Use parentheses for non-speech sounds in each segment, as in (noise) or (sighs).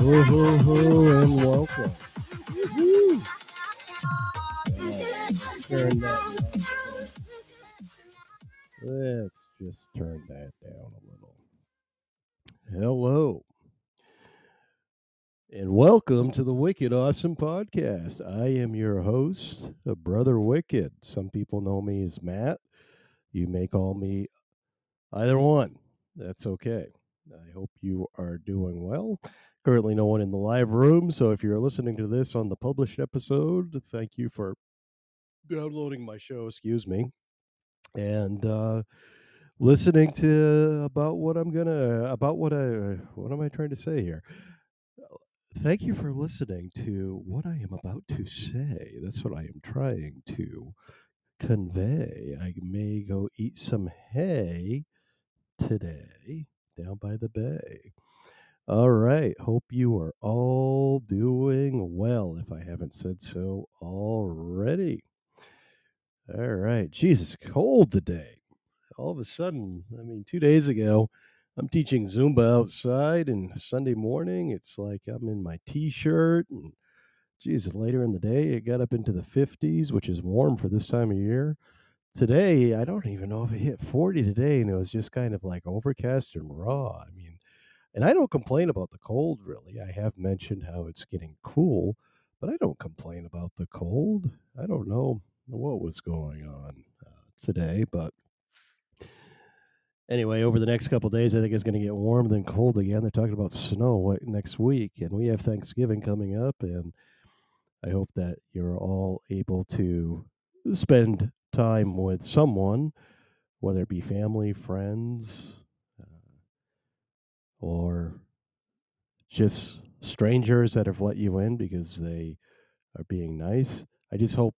Ho, ho, ho, and welcome. Woo-hoo. Turn that. Let's just turn that down a little. Hello, and welcome to the Wicked Awesome Podcast. I am your host, uh, Brother Wicked. Some people know me as Matt. You may call me either one. That's okay. I hope you are doing well. Currently, no one in the live room. So, if you're listening to this on the published episode, thank you for downloading my show. Excuse me. And, uh, listening to about what I'm gonna about what I what am I trying to say here? Thank you for listening to what I am about to say. That's what I am trying to convey. I may go eat some hay today down by the bay. All right. Hope you are all doing well, if I haven't said so already. All right. Jesus, cold today. All of a sudden, I mean, two days ago, I'm teaching Zumba outside, and Sunday morning, it's like I'm in my t shirt. And Jesus, later in the day, it got up into the 50s, which is warm for this time of year. Today, I don't even know if it hit 40 today, and it was just kind of like overcast and raw. I mean, and I don't complain about the cold, really. I have mentioned how it's getting cool, but I don't complain about the cold. I don't know what was going on uh, today, but anyway, over the next couple days, I think it's going to get warm, then cold again. They're talking about snow next week, and we have Thanksgiving coming up, and I hope that you're all able to spend time with someone, whether it be family, friends, uh, or just strangers that have let you in because they are being nice. I just hope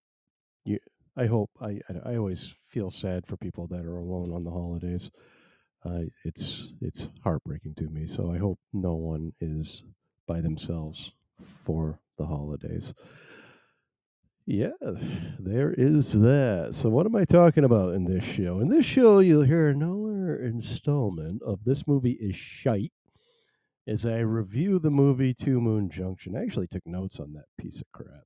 you. I hope I. I, always feel sad for people that are alone on the holidays. Uh, it's it's heartbreaking to me. So I hope no one is by themselves for the holidays. Yeah, there is that. So, what am I talking about in this show? In this show, you'll hear another installment of This Movie is Shite as I review the movie Two Moon Junction. I actually took notes on that piece of crap.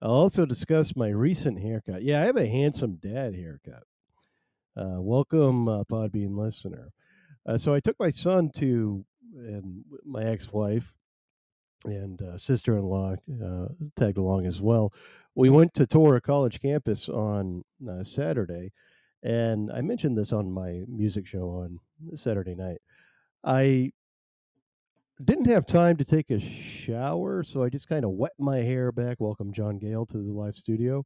I'll also discuss my recent haircut. Yeah, I have a handsome dad haircut. Uh, welcome, uh, Podbean listener. Uh, so, I took my son to, and my ex wife and uh, sister in law uh, tagged along as well. We went to tour a college campus on uh, Saturday, and I mentioned this on my music show on Saturday night. I didn't have time to take a shower, so I just kind of wet my hair back. Welcome John Gale to the live studio,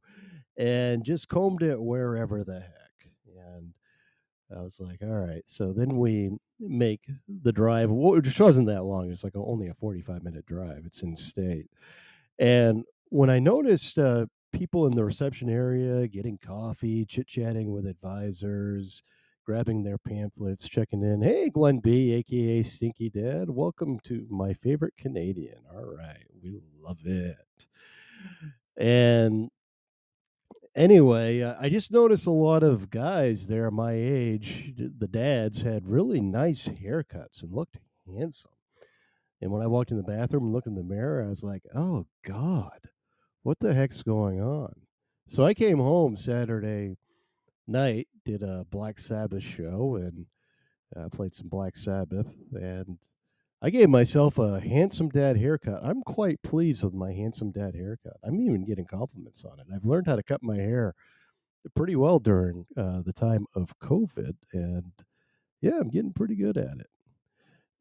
and just combed it wherever the heck. And I was like, all right. So then we make the drive, which wasn't that long. It's like only a 45 minute drive. It's in state. And when I noticed uh, people in the reception area getting coffee, chit chatting with advisors, grabbing their pamphlets, checking in. Hey, Glenn B, aka Stinky Dad, welcome to my favorite Canadian. All right, we love it. And anyway, uh, I just noticed a lot of guys there my age, the dads had really nice haircuts and looked handsome. And when I walked in the bathroom and looked in the mirror, I was like, oh God, what the heck's going on? So I came home Saturday night, did a Black Sabbath show, and uh, played some Black Sabbath. And I gave myself a handsome dad haircut. I'm quite pleased with my handsome dad haircut. I'm even getting compliments on it. I've learned how to cut my hair pretty well during uh, the time of COVID, and yeah, I'm getting pretty good at it.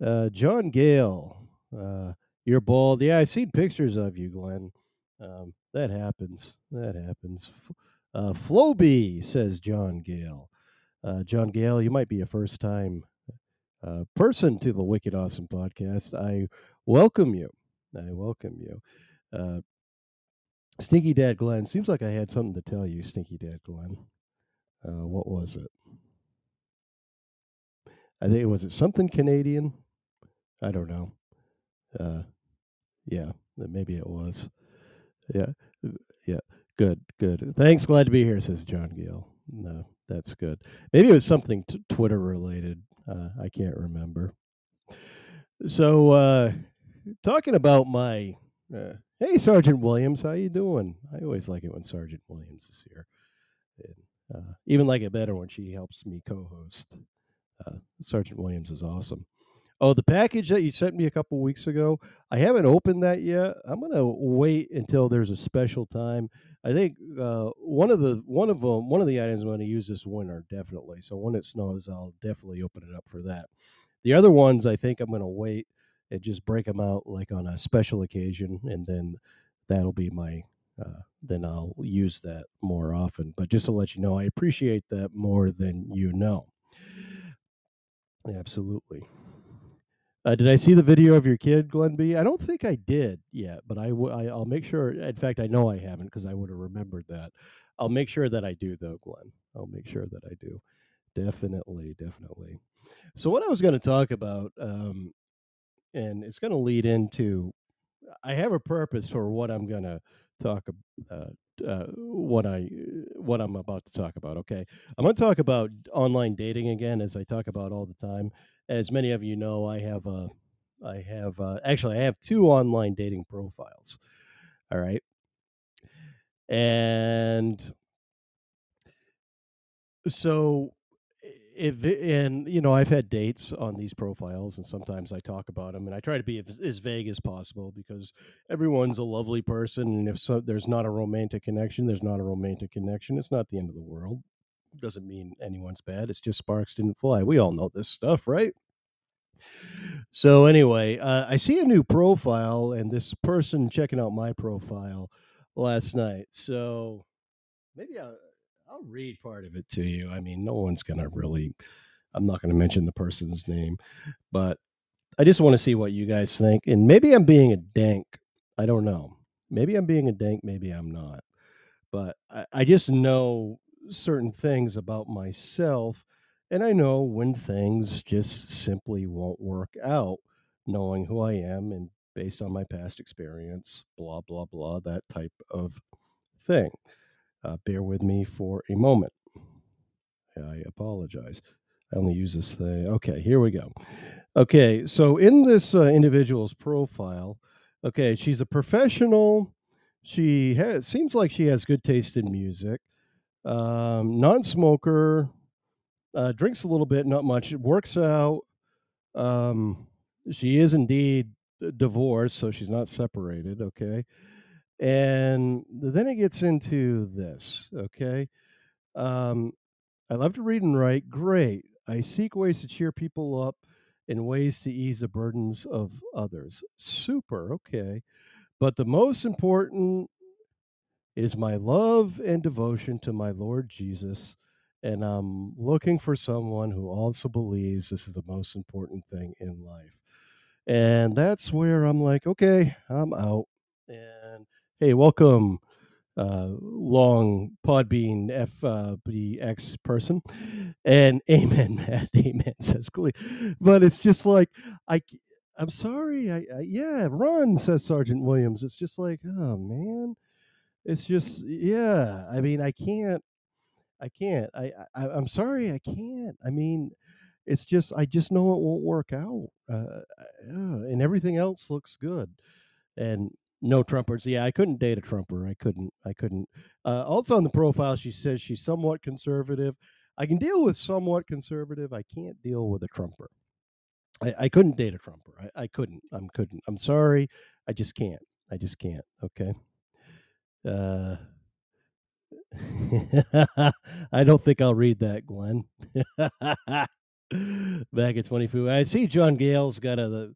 Uh, John Gale, uh, you're bald. Yeah, I've seen pictures of you, Glenn. Um, that happens. That happens. Uh, Floby says John Gale. Uh, John Gale, you might be a first time uh, person to the Wicked Awesome podcast. I welcome you. I welcome you. Uh, Stinky Dad Glenn, seems like I had something to tell you, Stinky Dad Glenn. Uh, what was it? I think was it something Canadian? I don't know. Uh, yeah, maybe it was. Yeah, yeah. Good, good. Thanks. Glad to be here, says John Gill. No, that's good. Maybe it was something t- Twitter related. Uh, I can't remember. So, uh, talking about my uh, hey Sergeant Williams, how you doing? I always like it when Sergeant Williams is here. And, uh, even like it better when she helps me co-host. Uh, Sergeant Williams is awesome. Oh, the package that you sent me a couple weeks ago, I haven't opened that yet. I'm gonna wait until there's a special time. I think uh, one of the one of them one of the items I'm to use this winter definitely. So when it snows, I'll definitely open it up for that. The other ones, I think I'm to wait and just break them out like on a special occasion, and then that'll be my. Uh, then I'll use that more often. But just to let you know, I appreciate that more than you know. Absolutely. Uh, did I see the video of your kid, Glenn B? I don't think I did yet, but I w- I, I'll make sure. In fact, I know I haven't because I would have remembered that. I'll make sure that I do, though, Glenn. I'll make sure that I do. Definitely, definitely. So, what I was going to talk about, um, and it's going to lead into, I have a purpose for what I'm going to talk about. Uh, what I what I'm about to talk about. Okay, I'm going to talk about online dating again, as I talk about all the time. As many of you know, I have a I have uh, actually I have two online dating profiles. All right, and so if and you know I've had dates on these profiles, and sometimes I talk about them, and I try to be as, as vague as possible because everyone's a lovely person, and if so, there's not a romantic connection, there's not a romantic connection. It's not the end of the world. Doesn't mean anyone's bad. It's just sparks didn't fly. We all know this stuff, right? So anyway, uh, I see a new profile, and this person checking out my profile last night. So maybe I'll, I'll read part of it to you. I mean, no one's gonna really. I'm not gonna mention the person's name, but I just want to see what you guys think. And maybe I'm being a dank. I don't know. Maybe I'm being a dank. Maybe I'm not. But I, I just know certain things about myself and I know when things just simply won't work out, knowing who I am and based on my past experience, blah, blah, blah, that type of thing. Uh, bear with me for a moment. I apologize. I only use this thing. Okay, here we go. Okay, so in this uh, individual's profile, okay, she's a professional. She has seems like she has good taste in music. Um, non-smoker, uh, drinks a little bit, not much. Works out. Um, she is indeed divorced, so she's not separated. Okay, and then it gets into this. Okay, um, I love to read and write. Great. I seek ways to cheer people up and ways to ease the burdens of others. Super. Okay, but the most important is my love and devotion to my Lord Jesus and I'm looking for someone who also believes this is the most important thing in life. And that's where I'm like, okay, I'm out. And hey, welcome, uh, long Podbean FBX person. And (laughs) amen, Matt. Amen, says Glee. But it's just like, I, I'm sorry. I, I yeah, run, says Sergeant Williams. It's just like, oh man. It's just, yeah. I mean, I can't I can't. I, I I'm sorry, I can't. I mean, it's just I just know it won't work out, uh, and everything else looks good, and no Trumpers. Yeah, I couldn't date a Trumper. I couldn't. I couldn't. Uh, also on the profile, she says she's somewhat conservative. I can deal with somewhat conservative. I can't deal with a Trumper. I, I couldn't date a Trumper. I, I couldn't. I'm couldn't. I'm sorry. I just can't. I just can't. Okay. Uh, (laughs) I don't think I'll read that, Glenn. (laughs) Back at 24. I see John Gale's got a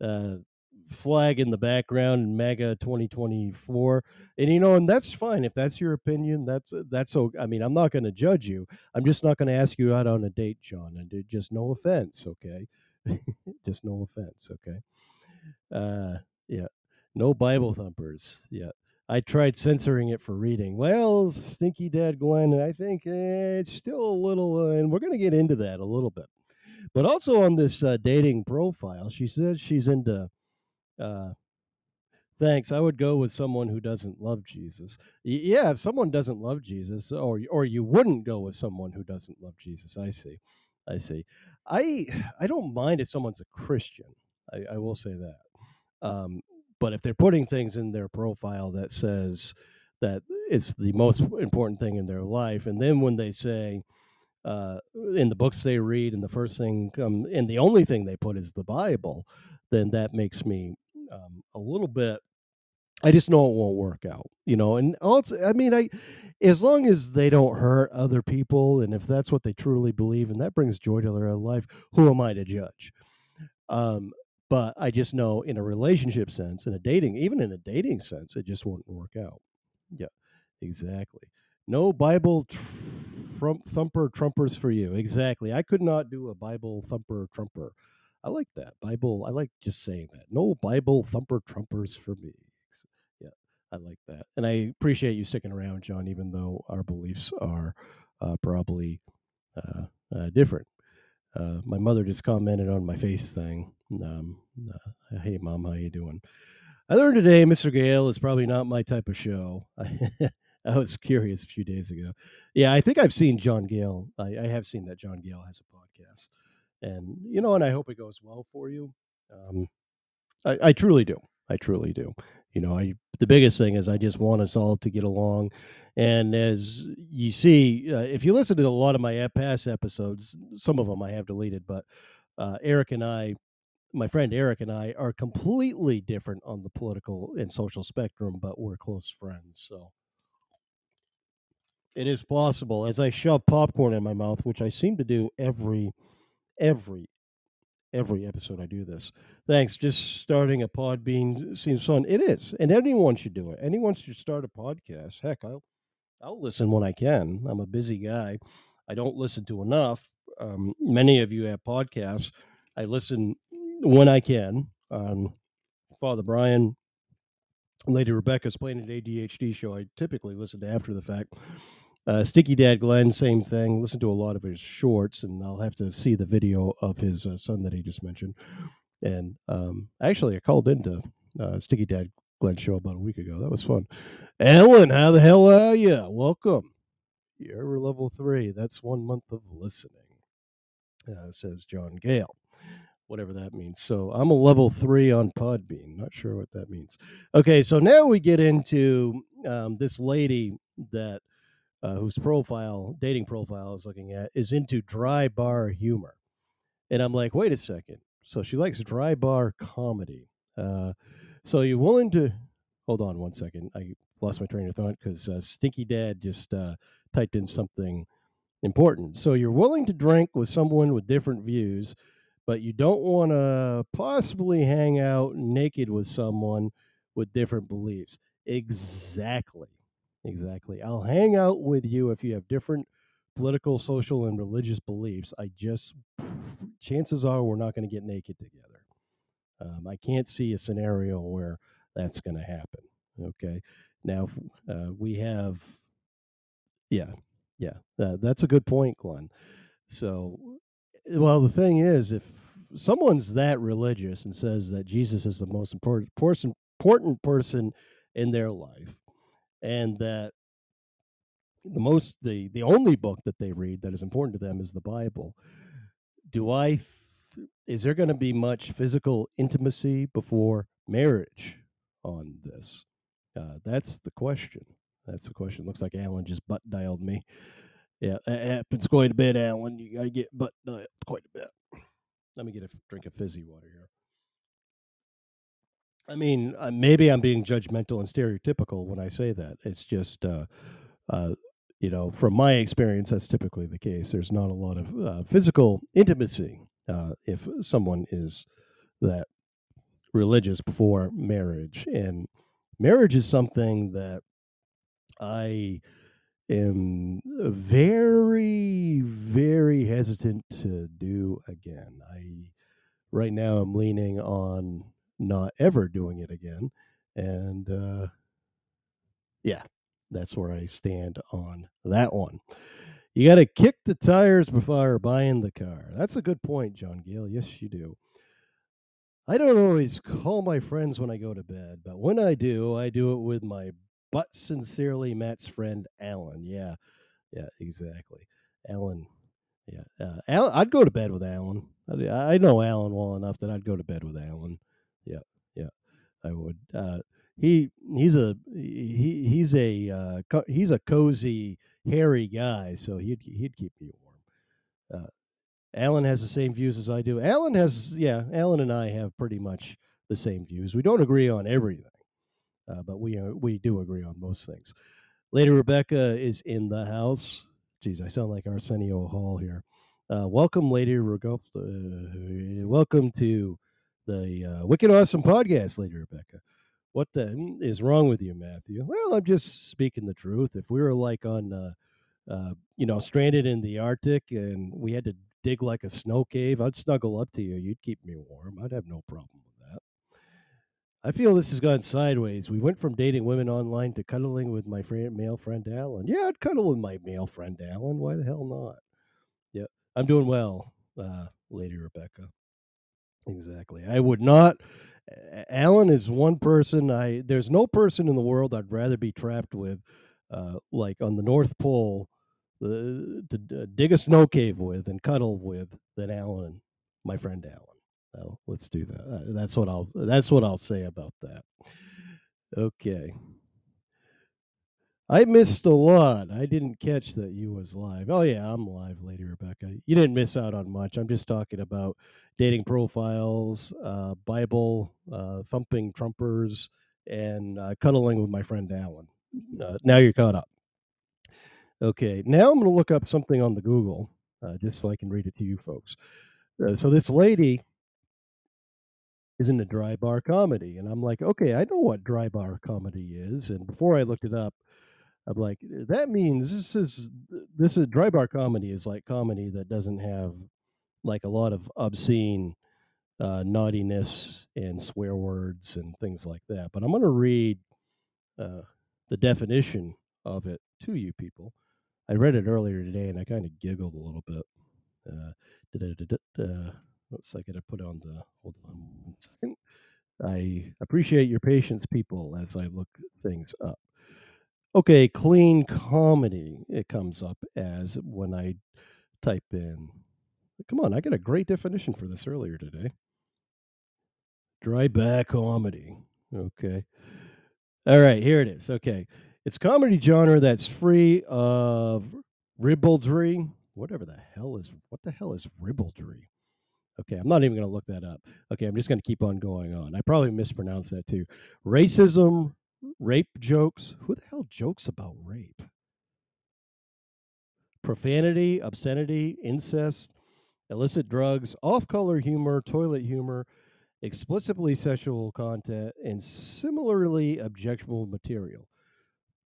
uh, flag in the background MAGA 2024. And, you know, and that's fine. If that's your opinion, that's, that's so, I mean, I'm not going to judge you. I'm just not going to ask you out on a date, John. And just no offense, okay? (laughs) just no offense, okay? Uh, yeah. No Bible thumpers. Yeah. I tried censoring it for reading. Well, Stinky Dad Glenn, I think eh, it's still a little, uh, and we're going to get into that a little bit. But also on this uh, dating profile, she says she's into. Uh, thanks. I would go with someone who doesn't love Jesus. Y- yeah, if someone doesn't love Jesus, or or you wouldn't go with someone who doesn't love Jesus. I see. I see. I I don't mind if someone's a Christian. I, I will say that. Um, but if they're putting things in their profile that says that it's the most important thing in their life, and then when they say uh, in the books they read, and the first thing um, and the only thing they put is the Bible, then that makes me um, a little bit. I just know it won't work out, you know. And also, I mean, I as long as they don't hurt other people, and if that's what they truly believe, and that brings joy to their life, who am I to judge? Um, but I just know in a relationship sense, in a dating, even in a dating sense, it just won't work out. Yeah, exactly. No Bible thumper trumpers for you. Exactly. I could not do a Bible thumper trumper. I like that. Bible, I like just saying that. No Bible thumper trumpers for me. Yeah, I like that. And I appreciate you sticking around, John, even though our beliefs are uh, probably uh, uh, different. Uh, my mother just commented on my face thing. Um, uh, hey, mom, how you doing? I learned today, Mr. Gale is probably not my type of show. (laughs) I was curious a few days ago. Yeah, I think I've seen John Gale. I, I have seen that John Gale has a podcast, and you know, and I hope it goes well for you. Um, I, I truly do. I truly do. You know, I the biggest thing is I just want us all to get along. And as you see, uh, if you listen to a lot of my past episodes, some of them I have deleted, but uh, Eric and I, my friend Eric and I, are completely different on the political and social spectrum, but we're close friends. So it is possible as I shove popcorn in my mouth, which I seem to do every every every episode I do this. Thanks. Just starting a pod Podbean seems fun. It is, and anyone should do it. Anyone should start a podcast. Heck, I'll I'll listen when I can. I'm a busy guy. I don't listen to enough. Um, many of you have podcasts. I listen when I can. Um, Father Brian, Lady Rebecca's playing an ADHD show. I typically listen to after the fact. Uh, Stinky Dad Glenn, same thing. Listen to a lot of his shorts, and I'll have to see the video of his uh, son that he just mentioned. And um, actually, I called into uh, Stinky Dad Glenn show about a week ago. That was fun. Ellen, how the hell are you? Welcome. You're level three. That's one month of listening, uh, says John Gale. Whatever that means. So I'm a level three on Podbean. Not sure what that means. Okay, so now we get into um, this lady that uh, whose profile, dating profile, I was looking at, is into dry bar humor. And I'm like, wait a second. So she likes dry bar comedy. Uh, so you're willing to hold on one second? I lost my train of thought because uh, Stinky Dad just uh, typed in something important. So you're willing to drink with someone with different views, but you don't want to possibly hang out naked with someone with different beliefs. Exactly. Exactly. I'll hang out with you if you have different political, social, and religious beliefs. I just, (sighs) chances are, we're not going to get naked together. Um, I can't see a scenario where that's going to happen. Okay. Now, uh, we have, yeah, yeah, that's a good point, Glenn. So, well, the thing is, if someone's that religious and says that Jesus is the most important important person in their life, and that the most the the only book that they read that is important to them is the bible. Do i th- is there going to be much physical intimacy before marriage on this? Uh, that's the question. That's the question. Looks like alan just butt dialed me. Yeah it happens quite a bit alan. You get butt dialed quite a bit. Let me get a drink of fizzy water here I mean, uh, maybe I'm being judgmental and stereotypical when I say that. It's just, uh, uh, you know, from my experience, that's typically the case. There's not a lot of uh, physical intimacy uh, if someone is that religious before marriage. And marriage is something that I am very, very hesitant to do again. I right now I'm leaning on not ever doing it again. And uh, yeah, that's where I stand on that one. You got to kick the tires before buying the car. That's a good point, John Gale. Yes, you do. I don't always call my friends when I go to bed, but when I do, I do it with my but sincerely Matt's friend Alan. Yeah, yeah, exactly. Alan, yeah, uh, Alan. I'd go to bed with Alan. I, I know Alan well enough that I'd go to bed with Alan. I would. Uh, he he's a he he's a uh, co- he's a cozy hairy guy, so he'd he'd keep me warm. Uh, Alan has the same views as I do. Alan has yeah, Alan and I have pretty much the same views. We don't agree on everything, uh, but we uh, we do agree on most things. Lady Rebecca is in the house. Geez, I sound like Arsenio Hall here. Uh, welcome, Lady Rebecca. Uh, welcome to the uh, Wicked Awesome podcast, Lady Rebecca. What the is wrong with you, Matthew? Well, I'm just speaking the truth. If we were like on, uh, uh, you know, stranded in the Arctic and we had to dig like a snow cave, I'd snuggle up to you. You'd keep me warm. I'd have no problem with that. I feel this has gone sideways. We went from dating women online to cuddling with my friend, male friend Alan. Yeah, I'd cuddle with my male friend Alan. Why the hell not? Yeah, I'm doing well, uh, Lady Rebecca. Exactly. I would not. Alan is one person. I there's no person in the world I'd rather be trapped with, uh, like on the North Pole, uh, to uh, dig a snow cave with and cuddle with than Alan, my friend Alan. So let's do that. Uh, that's what I'll. That's what I'll say about that. Okay. I missed a lot. I didn't catch that you was live. Oh yeah, I'm live, Lady Rebecca. You didn't miss out on much. I'm just talking about dating profiles, uh, Bible, uh, thumping Trumpers, and uh, cuddling with my friend Alan. Uh, now you're caught up. Okay, now I'm going to look up something on the Google uh, just so I can read it to you folks. Uh, so this lady is in a dry bar comedy, and I'm like, okay, I know what dry bar comedy is. And before I looked it up, I'm like, that means this is this is dry bar comedy is like comedy that doesn't have like a lot of obscene uh, naughtiness and swear words and things like that. But I'm going to read uh, the definition of it to you people. I read it earlier today and I kind of giggled a little bit. Uh, oops, I got to put on the hold on one second. I appreciate your patience, people, as I look things up. Okay, clean comedy. It comes up as when I type in. Come on, I got a great definition for this earlier today. Dry back comedy. Okay. All right, here it is. Okay. It's comedy genre that's free of ribaldry. Whatever the hell is what the hell is ribaldry? Okay, I'm not even going to look that up. Okay, I'm just going to keep on going on. I probably mispronounced that too. Racism, rape jokes. Who the hell jokes about rape? Profanity, obscenity, incest, illicit drugs, off color humor, toilet humor, explicitly sexual content, and similarly objectionable material.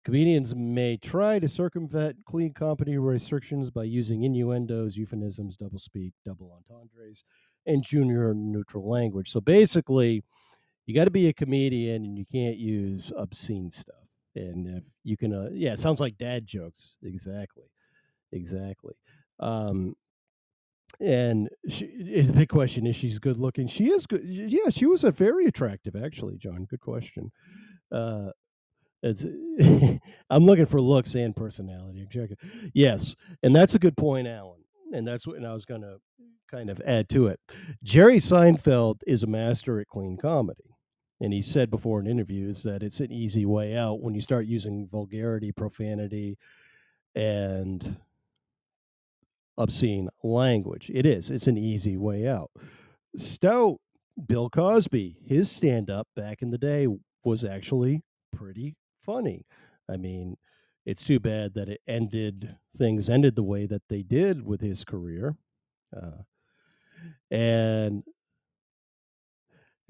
Comedians may try to circumvent clean comedy restrictions by using innuendos, euphemisms, doublespeak, double entendres, and gender neutral language. So basically, you got to be a comedian and you can't use obscene stuff. And if you can, uh, yeah, it sounds like dad jokes. Exactly, exactly. Um, and she, big question: Is she's good looking? She is good. Yeah, she was a very attractive, actually. John, good question. Uh, it's (laughs) I'm looking for looks and personality. Yes, and that's a good point, Alan. And that's what and I was going to kind of add to it. Jerry Seinfeld is a master at clean comedy. And he said before in interviews that it's an easy way out when you start using vulgarity, profanity, and obscene language. It is. It's an easy way out. Stout, Bill Cosby, his stand up back in the day was actually pretty funny. I mean, it's too bad that it ended, things ended the way that they did with his career. Uh, and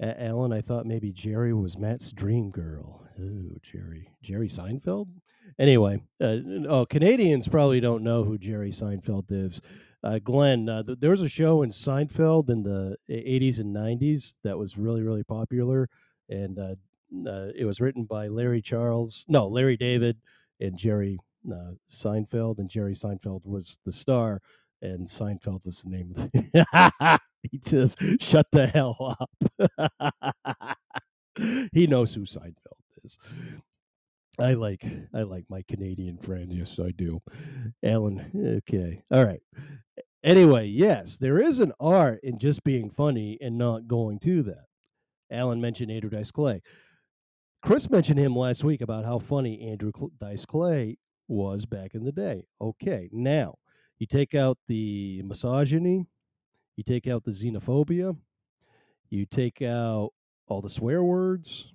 Alan, I thought maybe Jerry was Matt's dream girl. Oh, Jerry. Jerry Seinfeld? Anyway, uh, oh, Canadians probably don't know who Jerry Seinfeld is. Uh, Glenn, uh, th- there was a show in Seinfeld in the 80s and 90s that was really, really popular. And uh, uh, it was written by Larry Charles, no, Larry David and Jerry uh, Seinfeld. And Jerry Seinfeld was the star, and Seinfeld was the name of the. (laughs) (laughs) he just shut the hell up. (laughs) he knows who Seinfeld is. I like I like my Canadian friends. Yes, I do. Alan. Okay. All right. Anyway, yes, there is an art in just being funny and not going to that. Alan mentioned Andrew Dice Clay. Chris mentioned him last week about how funny Andrew Dice Clay was back in the day. Okay, now you take out the misogyny, you take out the xenophobia, you take out all the swear words,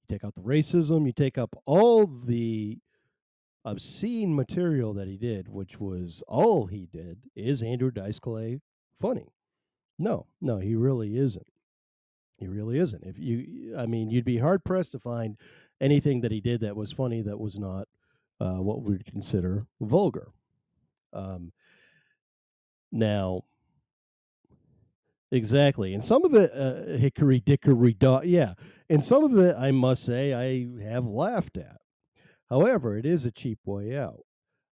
you take out the racism, you take up all the obscene material that he did, which was all he did, is Andrew Dice Clay funny? No, no, he really isn't. He really isn't. If you, I mean, you'd be hard pressed to find anything that he did that was funny that was not uh, what we'd consider vulgar. Um, now, exactly, and some of it, uh, hickory dickory dock, yeah, and some of it, I must say, I have laughed at. However, it is a cheap way out.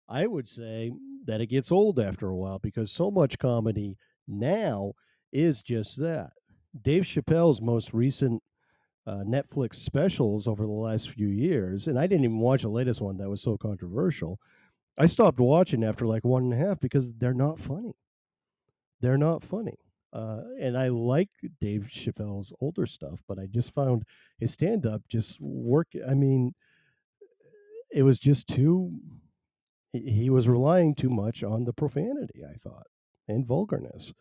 I would say that it gets old after a while because so much comedy now is just that. Dave Chappelle's most recent uh, Netflix specials over the last few years, and I didn't even watch the latest one that was so controversial. I stopped watching after like one and a half because they're not funny. They're not funny. Uh, and I like Dave Chappelle's older stuff, but I just found his stand up just work. I mean, it was just too, he was relying too much on the profanity, I thought, and vulgarness.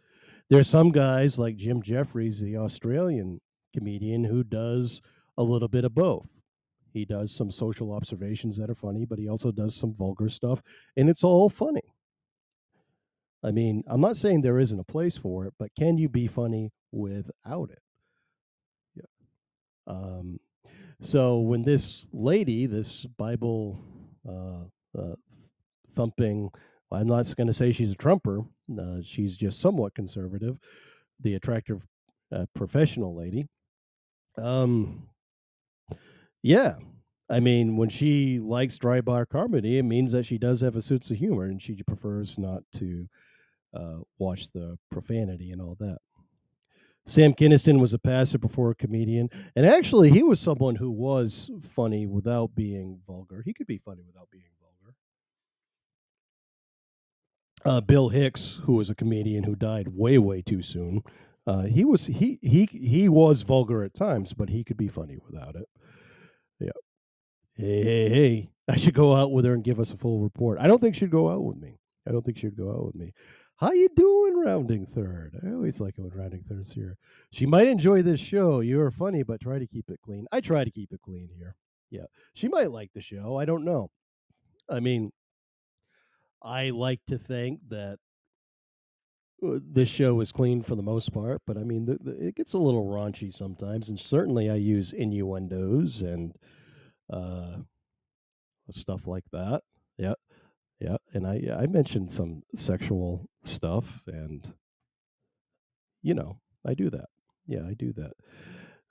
There's some guys like Jim Jeffries, the Australian comedian, who does a little bit of both. He does some social observations that are funny, but he also does some vulgar stuff, and it's all funny. I mean, I'm not saying there isn't a place for it, but can you be funny without it? Yeah. Um, so when this lady, this Bible uh, uh, thumping I'm not going to say she's a Trumper. Uh, she's just somewhat conservative, the attractive uh, professional lady. Um, yeah, I mean, when she likes dry bar comedy, it means that she does have a sense of humor, and she prefers not to uh, watch the profanity and all that. Sam Kinison was a pastor before a comedian, and actually, he was someone who was funny without being vulgar. He could be funny without being vulgar. uh, Bill Hicks, who was a comedian who died way way too soon. Uh, he was he he he was vulgar at times, but he could be funny without it. Yeah. Hey hey hey! I should go out with her and give us a full report. I don't think she'd go out with me. I don't think she'd go out with me. How you doing, rounding third? I always like it when rounding third's here. She might enjoy this show. You are funny, but try to keep it clean. I try to keep it clean here. Yeah, she might like the show. I don't know. I mean, I like to think that uh, this show is clean for the most part, but I mean, the, the, it gets a little raunchy sometimes, and certainly I use innuendos and uh, stuff like that. Yeah, yeah, and I I mentioned some sexual stuff, and you know, I do that. Yeah, I do that.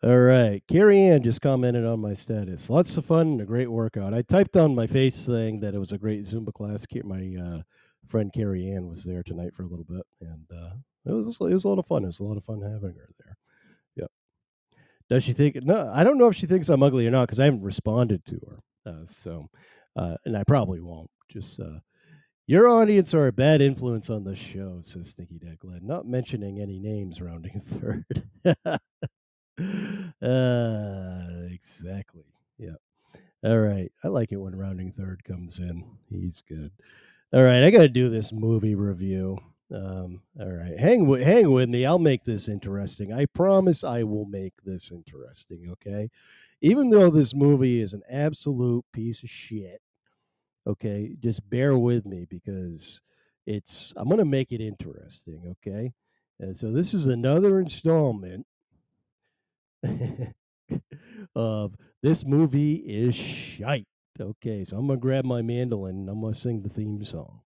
All right. Carrie Ann just commented on my status. Lots of fun and a great workout. I typed on my face saying that it was a great Zumba class. My uh, friend Carrie Ann was there tonight for a little bit, and uh, it was it was a lot of fun. It was a lot of fun having her there. Yep. Does she think? No, I don't know if she thinks I'm ugly or not because I haven't responded to her. Uh, so, uh, and I probably won't. Just uh, your audience are a bad influence on the show, says Stinky Glenn. Not mentioning any names, rounding (laughs) third. uh, exactly. Yeah. All right. I like it when rounding third comes in. He's good. All right. I got to do this movie review. Um, all right. Hang with hang with me. I'll make this interesting. I promise I will make this interesting, okay? Even though this movie is an absolute piece of shit. Okay? Just bear with me because it's I'm going to make it interesting, okay? And so this is another installment (laughs) of this movie is shite. Okay, so I'm gonna grab my mandolin and I'm gonna sing the theme song.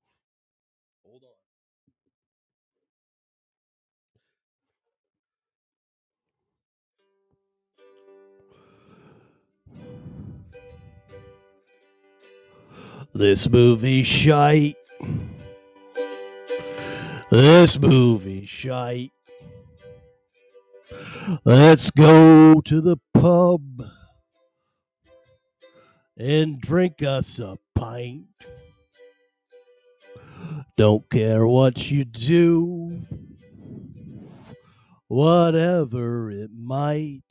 This movie shite. This movie shite. Let's go to the pub and drink us a pint. Don't care what you do, whatever it might.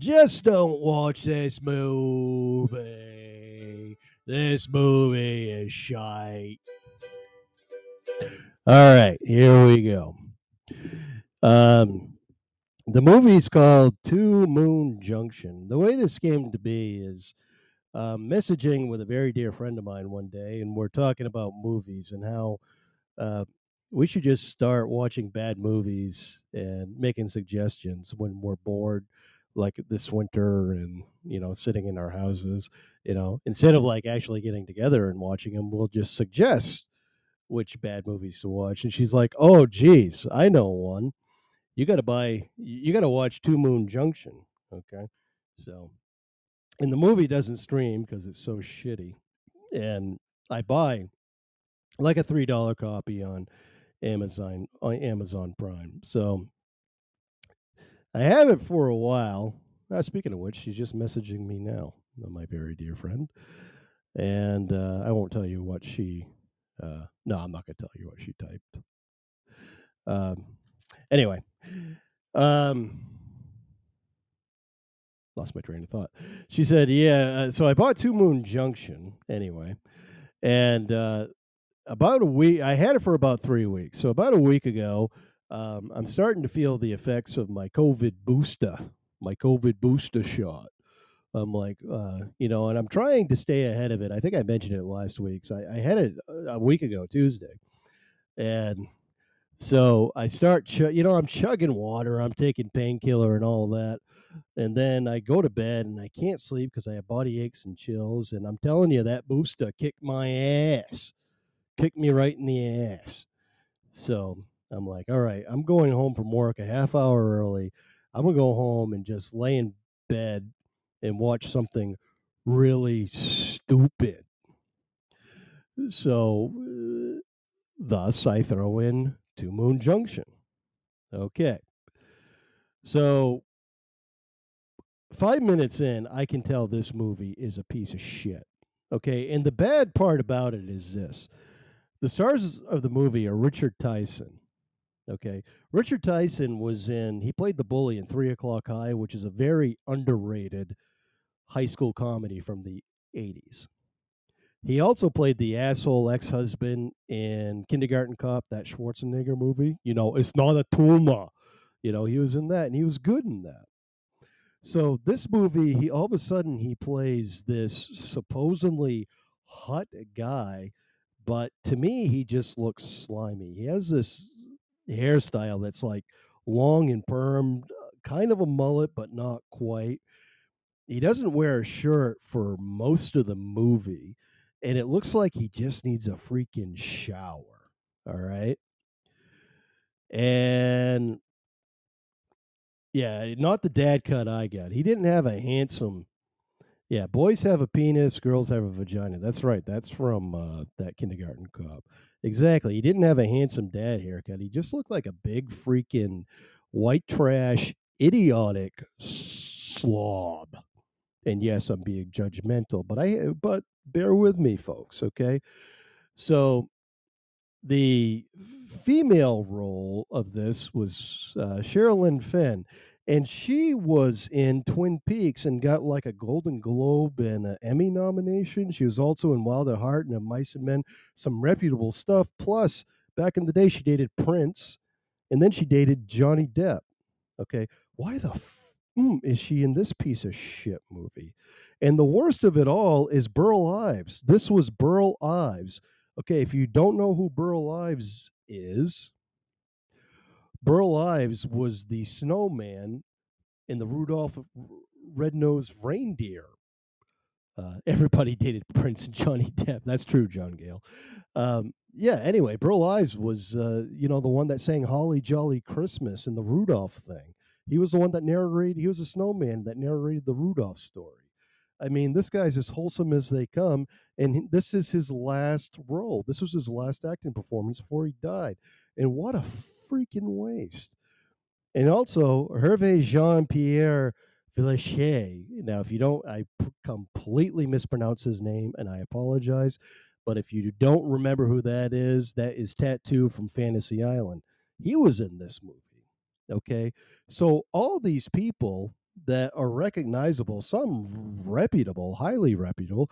Just don't watch this movie. This movie is shite. All right, here we go. Um, the movie's called Two Moon Junction. The way this came to be is um, messaging with a very dear friend of mine one day, and we're talking about movies and how uh, we should just start watching bad movies and making suggestions when we're bored, like this winter, and you know, sitting in our houses. You know, instead of mm-hmm. like actually getting together and watching them, we'll just suggest which bad movies to watch. And she's like, "Oh, geez, I know one. You got to buy. You got to watch Two Moon Junction." Okay, so and the movie doesn't stream because it's so shitty. And I buy like a three dollar copy on Amazon on Amazon Prime. So I have it for a while. Uh, speaking of which, she's just messaging me now, my very dear friend, and uh, I won't tell you what she. Uh, no, I'm not going to tell you what she typed. Um, anyway, um, lost my train of thought. She said, "Yeah." Uh, so I bought Two Moon Junction anyway, and uh, about a week, I had it for about three weeks. So about a week ago, um, I'm starting to feel the effects of my COVID booster, my COVID booster shot. I'm like, uh, you know, and I'm trying to stay ahead of it. I think I mentioned it last week. So I, I had it a week ago, Tuesday, and so I start, ch- you know, I'm chugging water, I'm taking painkiller and all that. And then I go to bed and I can't sleep because I have body aches and chills. And I'm telling you, that booster kicked my ass, kicked me right in the ass. So I'm like, all right, I'm going home from work a half hour early. I'm to go home and just lay in bed and watch something really stupid. So, uh, thus, I throw in Two Moon Junction. Okay. So, five minutes in, I can tell this movie is a piece of shit. Okay. And the bad part about it is this the stars of the movie are Richard Tyson. Okay. Richard Tyson was in, he played the bully in Three O'Clock High, which is a very underrated high school comedy from the 80s. He also played the asshole ex husband in Kindergarten Cop, that Schwarzenegger movie. You know, it's not a tumor. You know, he was in that and he was good in that. So this movie, he all of a sudden he plays this supposedly hot guy, but to me he just looks slimy. He has this hairstyle that's like long and permed, uh, kind of a mullet, but not quite. He doesn't wear a shirt for most of the movie, and it looks like he just needs a freaking shower. All right. And yeah, not the dad cut I got. He didn't have a handsome. Yeah, boys have a penis, girls have a vagina. That's right. That's from uh, that kindergarten cop. Exactly. He didn't have a handsome dad haircut. He just looked like a big freaking white trash, idiotic slob. And yes, I'm being judgmental, but I but bear with me, folks. Okay, so the female role of this was uh, Sherilyn Fenn, and she was in Twin Peaks and got like a Golden Globe and an Emmy nomination. She was also in Wild at Heart and a Mice and Men, some reputable stuff. Plus, back in the day, she dated Prince, and then she dated Johnny Depp. Okay, why the f- mm, is she in this piece of shit movie? And the worst of it all is Burl Ives. This was Burl Ives Okay, if you don't know who Burl Ives is, Burl Ives was the snowman in the Rudolph Red-Nosed Reindeer. Uh, (laughs) everybody dated Prince and Johnny Depp. That's true, John Gale. Um, yeah. Anyway, Burl Ives was, uh, you know, the one that sang "Holly Jolly Christmas" in the Rudolph thing. He was the one that narrated. He was a snowman that narrated the Rudolph story. I mean, this guy's as wholesome as they come, and this is his last role. This was his last acting performance before he died. And what a freaking waste. And also, Hervé Jean Pierre Villechaize. Now, if you don't, I p- completely mispronounce his name, and I apologize. But if you don't remember who that is, that is Tattoo from Fantasy Island. he was in this movie. Okay. So all these people that are recognizable, some reputable, highly reputable,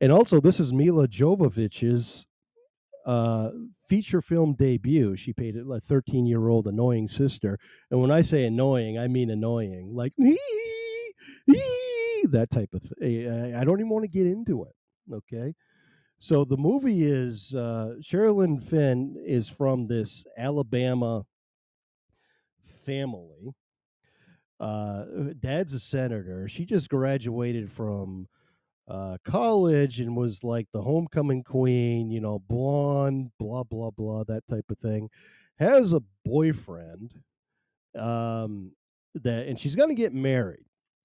and also this is Milla Jovovich's uh, feature film debut. She played a 13 year old annoying sister. And when I say annoying, I mean annoying, like that type of thing. I don't even want to get into it. Okay. So the movie is uh, Sherilyn Fenn is from this Alabama family. Uh, dad's a senator. She just graduated from uh, college and was like the homecoming queen, you know, blonde, blah blah blah, that type of thing. Has a boyfriend, um, that, and she's gonna get married.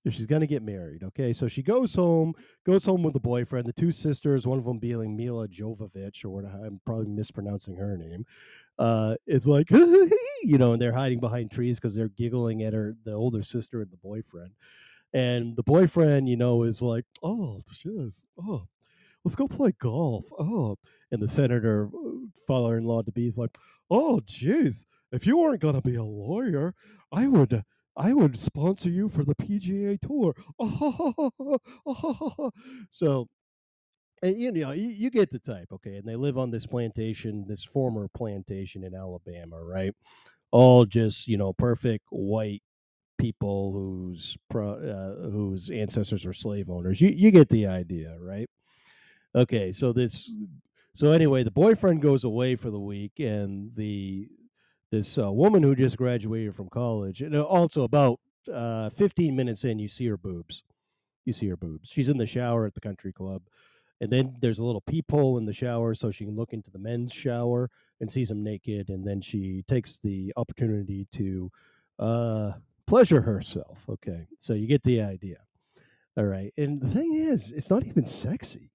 She's gonna get married. Okay, so she goes home, goes home with the boyfriend. The two sisters, one of them being Milla Jovovich, or what I'm probably mispronouncing her name, uh, is like, (laughs) you know, and they're hiding behind trees because they're giggling at her, the older sister and the boyfriend. And the boyfriend, you know, is like, oh, jeez, oh, let's go play golf. Oh, and the senator, uh, father-in-law to be, is like, oh, jeez, if you weren't gonna be a lawyer, I would. I would sponsor you for the PGA Tour. (laughs) so, and, you know, you, you, get the type, okay? And they live on this plantation, this former plantation in Alabama, right? All just you know, perfect white people whose uh, whose ancestors were slave owners. You you get the idea, right? Okay, so this so anyway, the boyfriend goes away for the week, and the this uh, woman who just graduated from college, and also about uh, 15 minutes in, you see her boobs. You see her boobs. She's in the shower at the country club, and then there's a little peephole in the shower so she can look into the men's shower and sees him naked, and then she takes the opportunity to uh, pleasure herself. Okay, so you get the idea. All right, and the thing is, it's not even sexy.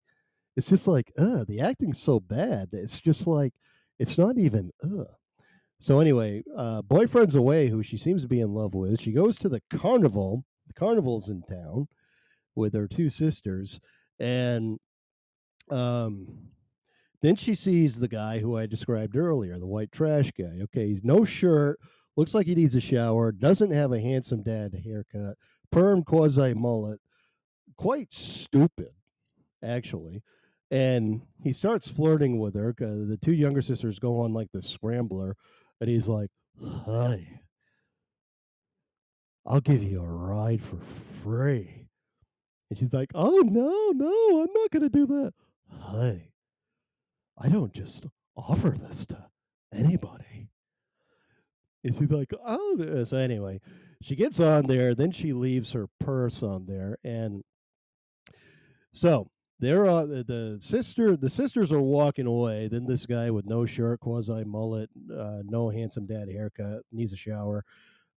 It's just like, uh, the acting's so bad. that It's just like, it's not even, uh. So anyway, uh, boyfriend's away, who she seems to be in love with. She goes to the carnival. The carnival's in town with her two sisters, and um, then she sees the guy who I described earlier, the white trash guy. Okay, he's no shirt, looks like he needs a shower, doesn't have a handsome dad haircut, perm quasi mullet, quite stupid, actually. And he starts flirting with her. The two younger sisters go on like the scrambler, and he's like, Hi, I'll give you a ride for free. And she's like, Oh, no, no, I'm not going to do that. Hi, I don't just offer this to anybody. And she's like, oh, so anyway, she gets on there. Then she leaves her purse on there, and so there are the sister. The sisters are walking away. Then this guy with no shirt, quasi mullet, uh, no handsome dad haircut, needs a shower.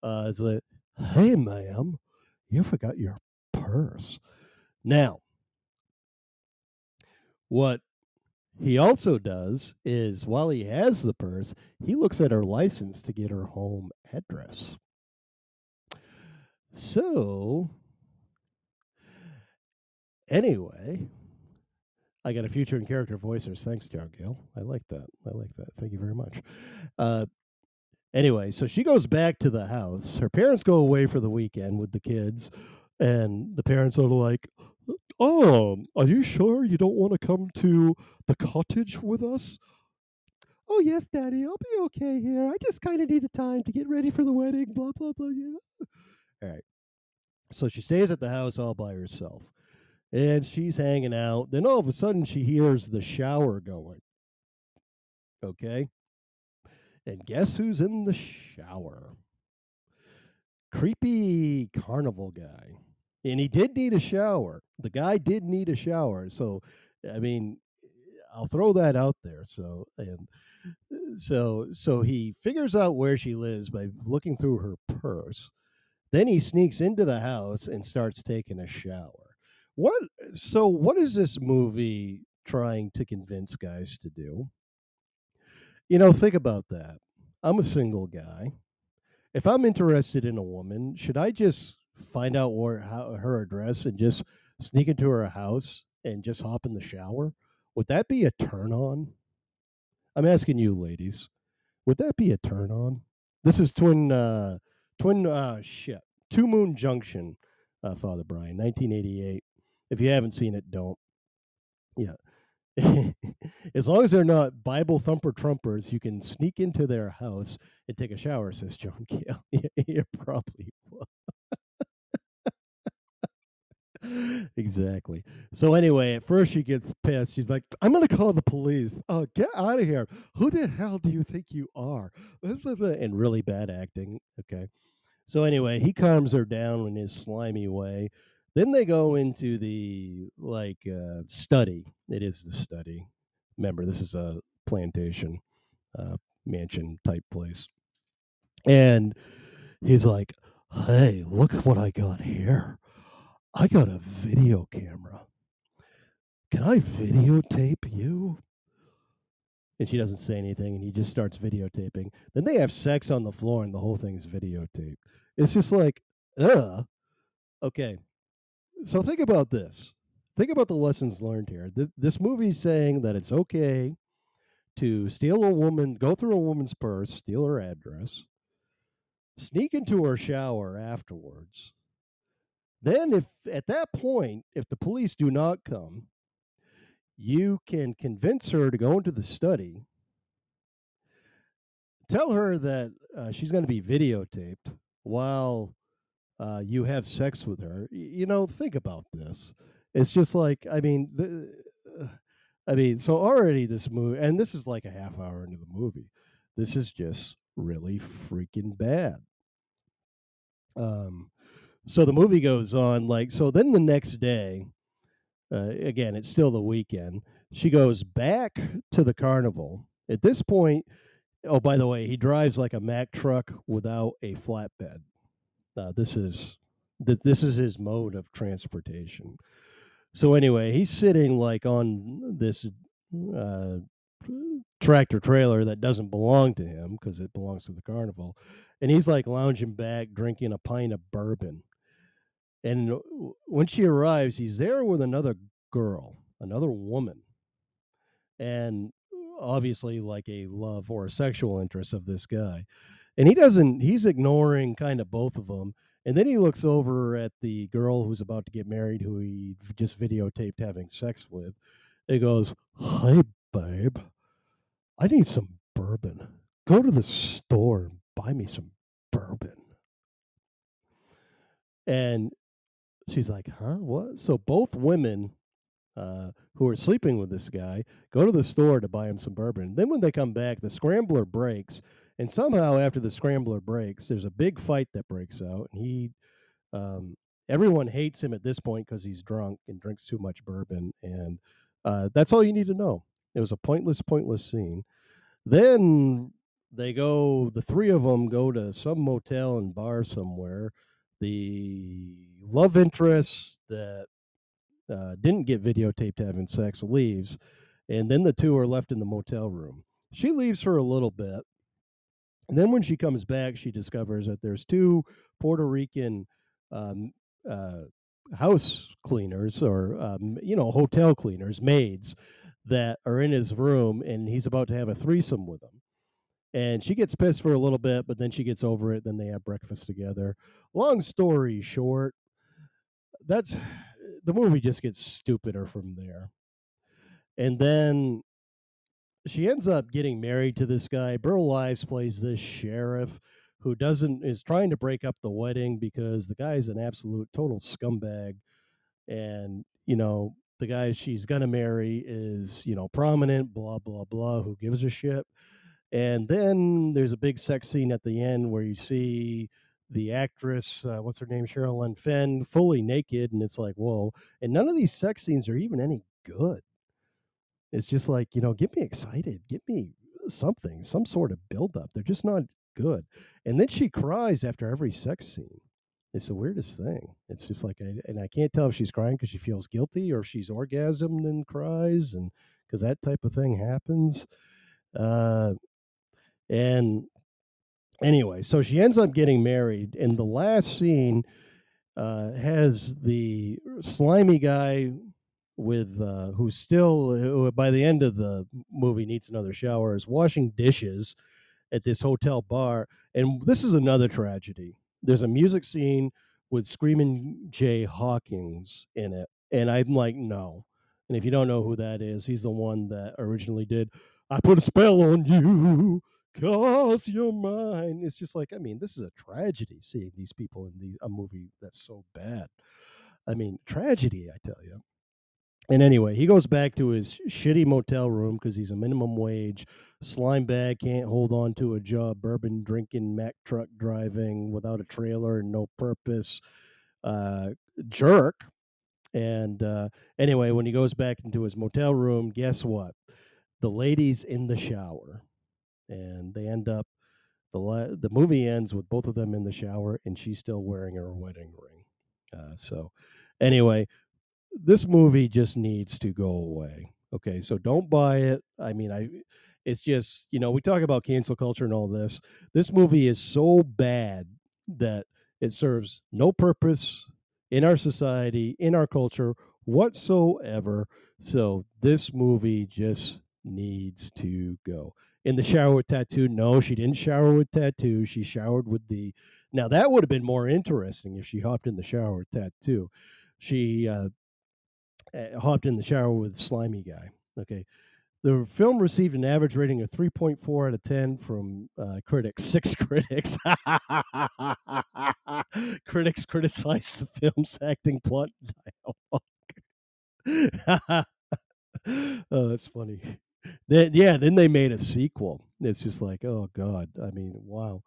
Uh, is like, hey, ma'am, you forgot your purse. Now, what he also does is while he has the purse, he looks at her license to get her home address. So, anyway, I got a future and character voicers. Thanks, John Gill. I like that. I like that. Thank you very much. Uh, anyway, so she goes back to the house. Her parents go away for the weekend with the kids, and the parents are like, Oh, are you sure you don't want to come to the cottage with us? Oh, yes, Daddy, I'll be okay here. I just kind of need the time to get ready for the wedding, blah, blah, blah. You know? All right. So she stays at the house all by herself and she's hanging out. Then all of a sudden, she hears the shower going. Okay. And guess who's in the shower? Creepy carnival guy and he did need a shower. The guy did need a shower. So, I mean, I'll throw that out there. So, and so, so he figures out where she lives by looking through her purse. Then he sneaks into the house and starts taking a shower. What? So, what is this movie trying to convince guys to do? You know, think about that. I'm a single guy. If I'm interested in a woman, should I just find out where how, her address and just sneak into her house and just hop in the shower? Would that be a turn on? I'm asking you, ladies. Would that be a turn on? This is twin uh twin uh shit. Two Moon Junction, uh, Father Brian, 1988. If you haven't seen it, don't. Yeah. (laughs) as long as they're not Bible thumper trumpers, you can sneak into their house and take a shower, says John Cale. (laughs) (laughs) you probably will. exactly. So anyway, at first she gets pissed. She's like, "I'm going to call the police. Oh, get out of here! Who the hell do you think you are?" And really bad acting. Okay. So anyway, he calms her down in his slimy way. Then they go into the like uh, study. It is the study. Remember, this is a plantation uh, mansion type place, and he's like, "Hey, look what I got here." I got a video camera. Can I videotape you? And she doesn't say anything, and he just starts videotaping. Then they have sex on the floor, and the whole thing is videotaped. It's just like, ugh. Okay. So think about this. Think about the lessons learned here. Th- this movie's saying that it's okay to steal a woman, go through a woman's purse, steal her address, sneak into her shower afterwards, then, if at that point, if the police do not come, you can convince her to go into the study, tell her that uh, she's going to be videotaped while uh, you have sex with her. You know, think about this. It's just like, I mean, the, uh, I mean, so already this movie, and this is like a half hour into the movie. This is just really freaking bad. Um, so the movie goes on like so then the next day uh, again it's still the weekend she goes back to the carnival at this point oh by the way he drives like a mack truck without a flatbed uh, this is th- this is his mode of transportation so anyway he's sitting like on this uh, tractor trailer that doesn't belong to him because it belongs to the carnival and he's like lounging back drinking a pint of bourbon and when she arrives, he's there with another girl, another woman. And obviously, like a love or a sexual interest of this guy. And he doesn't, he's ignoring kind of both of them. And then he looks over at the girl who's about to get married, who he just videotaped having sex with. He goes, Hi, babe. I need some bourbon. Go to the store and buy me some bourbon. And She's like, huh? What? So both women uh, who are sleeping with this guy go to the store to buy him some bourbon. Then when they come back, the scrambler breaks. And somehow after the scrambler breaks, there's a big fight that breaks out. And he, um, everyone hates him at this point because he's drunk and drinks too much bourbon. And uh, that's all you need to know. It was a pointless, pointless scene. Then they go, the three of them go to some motel and bar somewhere the love interest that uh, didn't get videotaped having sex leaves, and then the two are left in the motel room. She leaves for a little bit. And then when she comes back, she discovers that there's two Puerto Rican um, uh, house cleaners or, um, you know, hotel cleaners, maids that are in his room, and he's about to have a threesome with them and she gets pissed for a little bit, but then she gets over it. Then they have breakfast together. Long story short, that's the movie just gets stupider from there. And then she ends up getting married to this guy. Burl Ives plays this sheriff who doesn't is trying to break up the wedding because the guy's an absolute total scumbag. And, you know, the guy she's gonna marry is, you know, prominent, blah, blah, blah, who gives a shit. And then there's a big sex scene at the end where you see the actress, uh, what's her name, Sherilyn Fenn, fully naked, and it's like, whoa. And none of these sex scenes are even any good. It's just like, you know, get me excited, get me something, some sort of buildup. They're just not good. And then she cries after every sex scene. It's the weirdest thing. It's just like, I, and I can't tell if she's crying because she feels guilty or if she's orgasmed and cries, and because that type of thing happens. Uh, and anyway, so she ends up getting married, and the last scene uh, has the slimy guy with uh, who's still who by the end of the movie needs another shower is washing dishes at this hotel bar. And this is another tragedy. There's a music scene with Screaming Jay Hawkins in it. And I'm like, no. And if you don't know who that is, he's the one that originally did I put a spell on you cause you're mine. It's just like, I mean, this is a tragedy seeing these people in the, a movie that's so bad. I mean, tragedy, I tell you. And anyway, he goes back to his shitty motel room because he's a minimum wage slime bag, can't hold on to a job, bourbon drinking, Mack truck driving without a trailer and no purpose, uh, jerk. And uh, anyway, when he goes back into his motel room, guess what? The lady's in the shower, and they end up. the la- The movie ends with both of them in the shower, and she's still wearing her wedding ring. Uh, so, anyway, this movie just needs to go away. Okay, so don't buy it. I mean, I it's just, you know, we talk about cancel culture and all this. This movie is so bad that it serves no purpose in our society, in our culture whatsoever. So this movie just needs to go. In the shower with tattoo, no, she didn't shower with tattoo. She showered with the. Now that would have been more interesting if she hopped in the shower with tattoo. She uh, uh, hopped in the shower with slimy guy. Okay. The film received an average rating of 3.4 out of 10 from uh, critics. (laughs) Six critics. (laughs) critics criticized the film's acting, plot, and dialogue. (laughs) oh, that's funny. Then, yeah, then they made a sequel. It's just like, oh god. I mean, wow.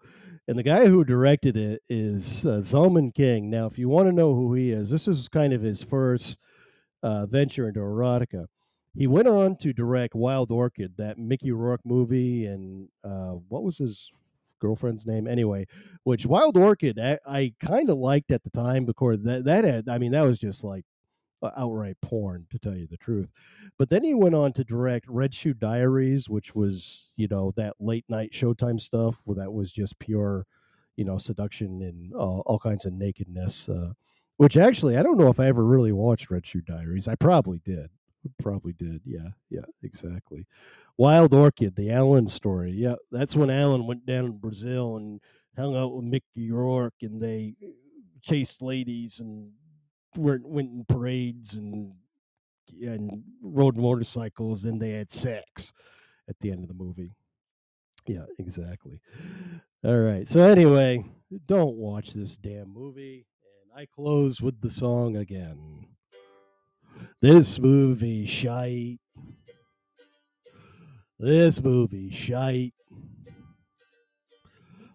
And the guy who directed it is uh, Zalman King. Now, if you want to know who he is, this is kind of his first uh, venture into erotica. He went on to direct Wild Orchid, that Mickey Rourke movie, and uh, what was his girlfriend's name anyway? Which Wild Orchid I, I kind of liked at the time because that that had I mean that was just like uh, outright porn to tell you the truth. But then he went on to direct Red Shoe Diaries, which was you know that late night Showtime stuff where that was just pure you know seduction and all, all kinds of nakedness. Uh, which actually I don't know if I ever really watched Red Shoe Diaries. I probably did. Probably did. Yeah, yeah, exactly. Wild Orchid, the Allen story. Yeah, that's when Allen went down to Brazil and hung out with Mickey Rourke, and they eh, chased ladies and went went in parades and and rode motorcycles, and they had sex at the end of the movie. Yeah, exactly. All right. So anyway, don't watch this damn movie. I close with the song again. This movie shite. This movie shite.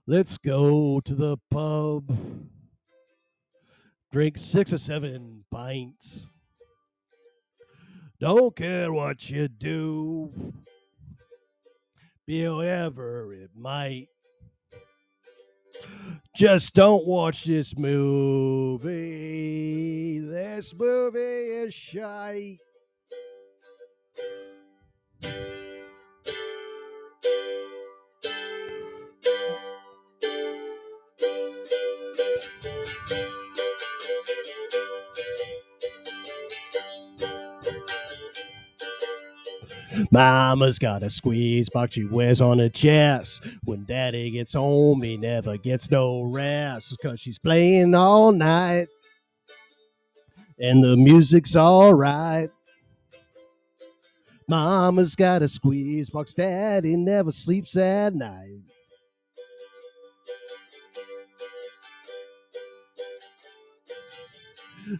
Let's go to the pub. Drink six or seven pints. Don't care what you do. Be whatever it might. Just don't watch this movie. This movie is shite. Mama's got a squeeze box she wears on her chest. When daddy gets home, he never gets no rest because she's playing all night. And the music's all right. Mama's got a squeeze box, daddy never sleeps at night.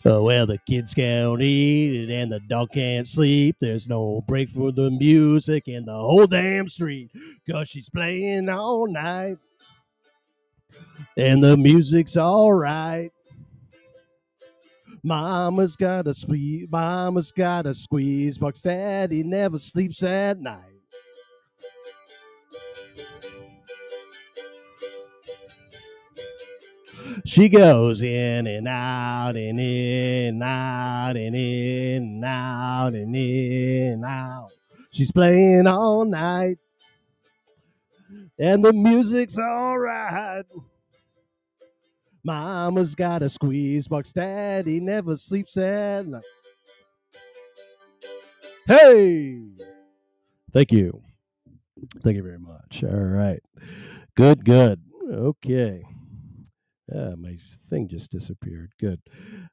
Uh, well, the kids can't eat and the dog can't sleep. There's no break for the music in the whole damn street because she's playing all night. And the music's all right. Mama's got a squeeze, mama's got a squeeze box. Daddy never sleeps at night. She goes in and out and in and out and in and out and in and out. She's playing all night. And the music's all right. Mama's got a squeeze box. Daddy never sleeps at night. Hey! Thank you. Thank you very much. All right. Good, good. Okay. Ah, my thing just disappeared. Good.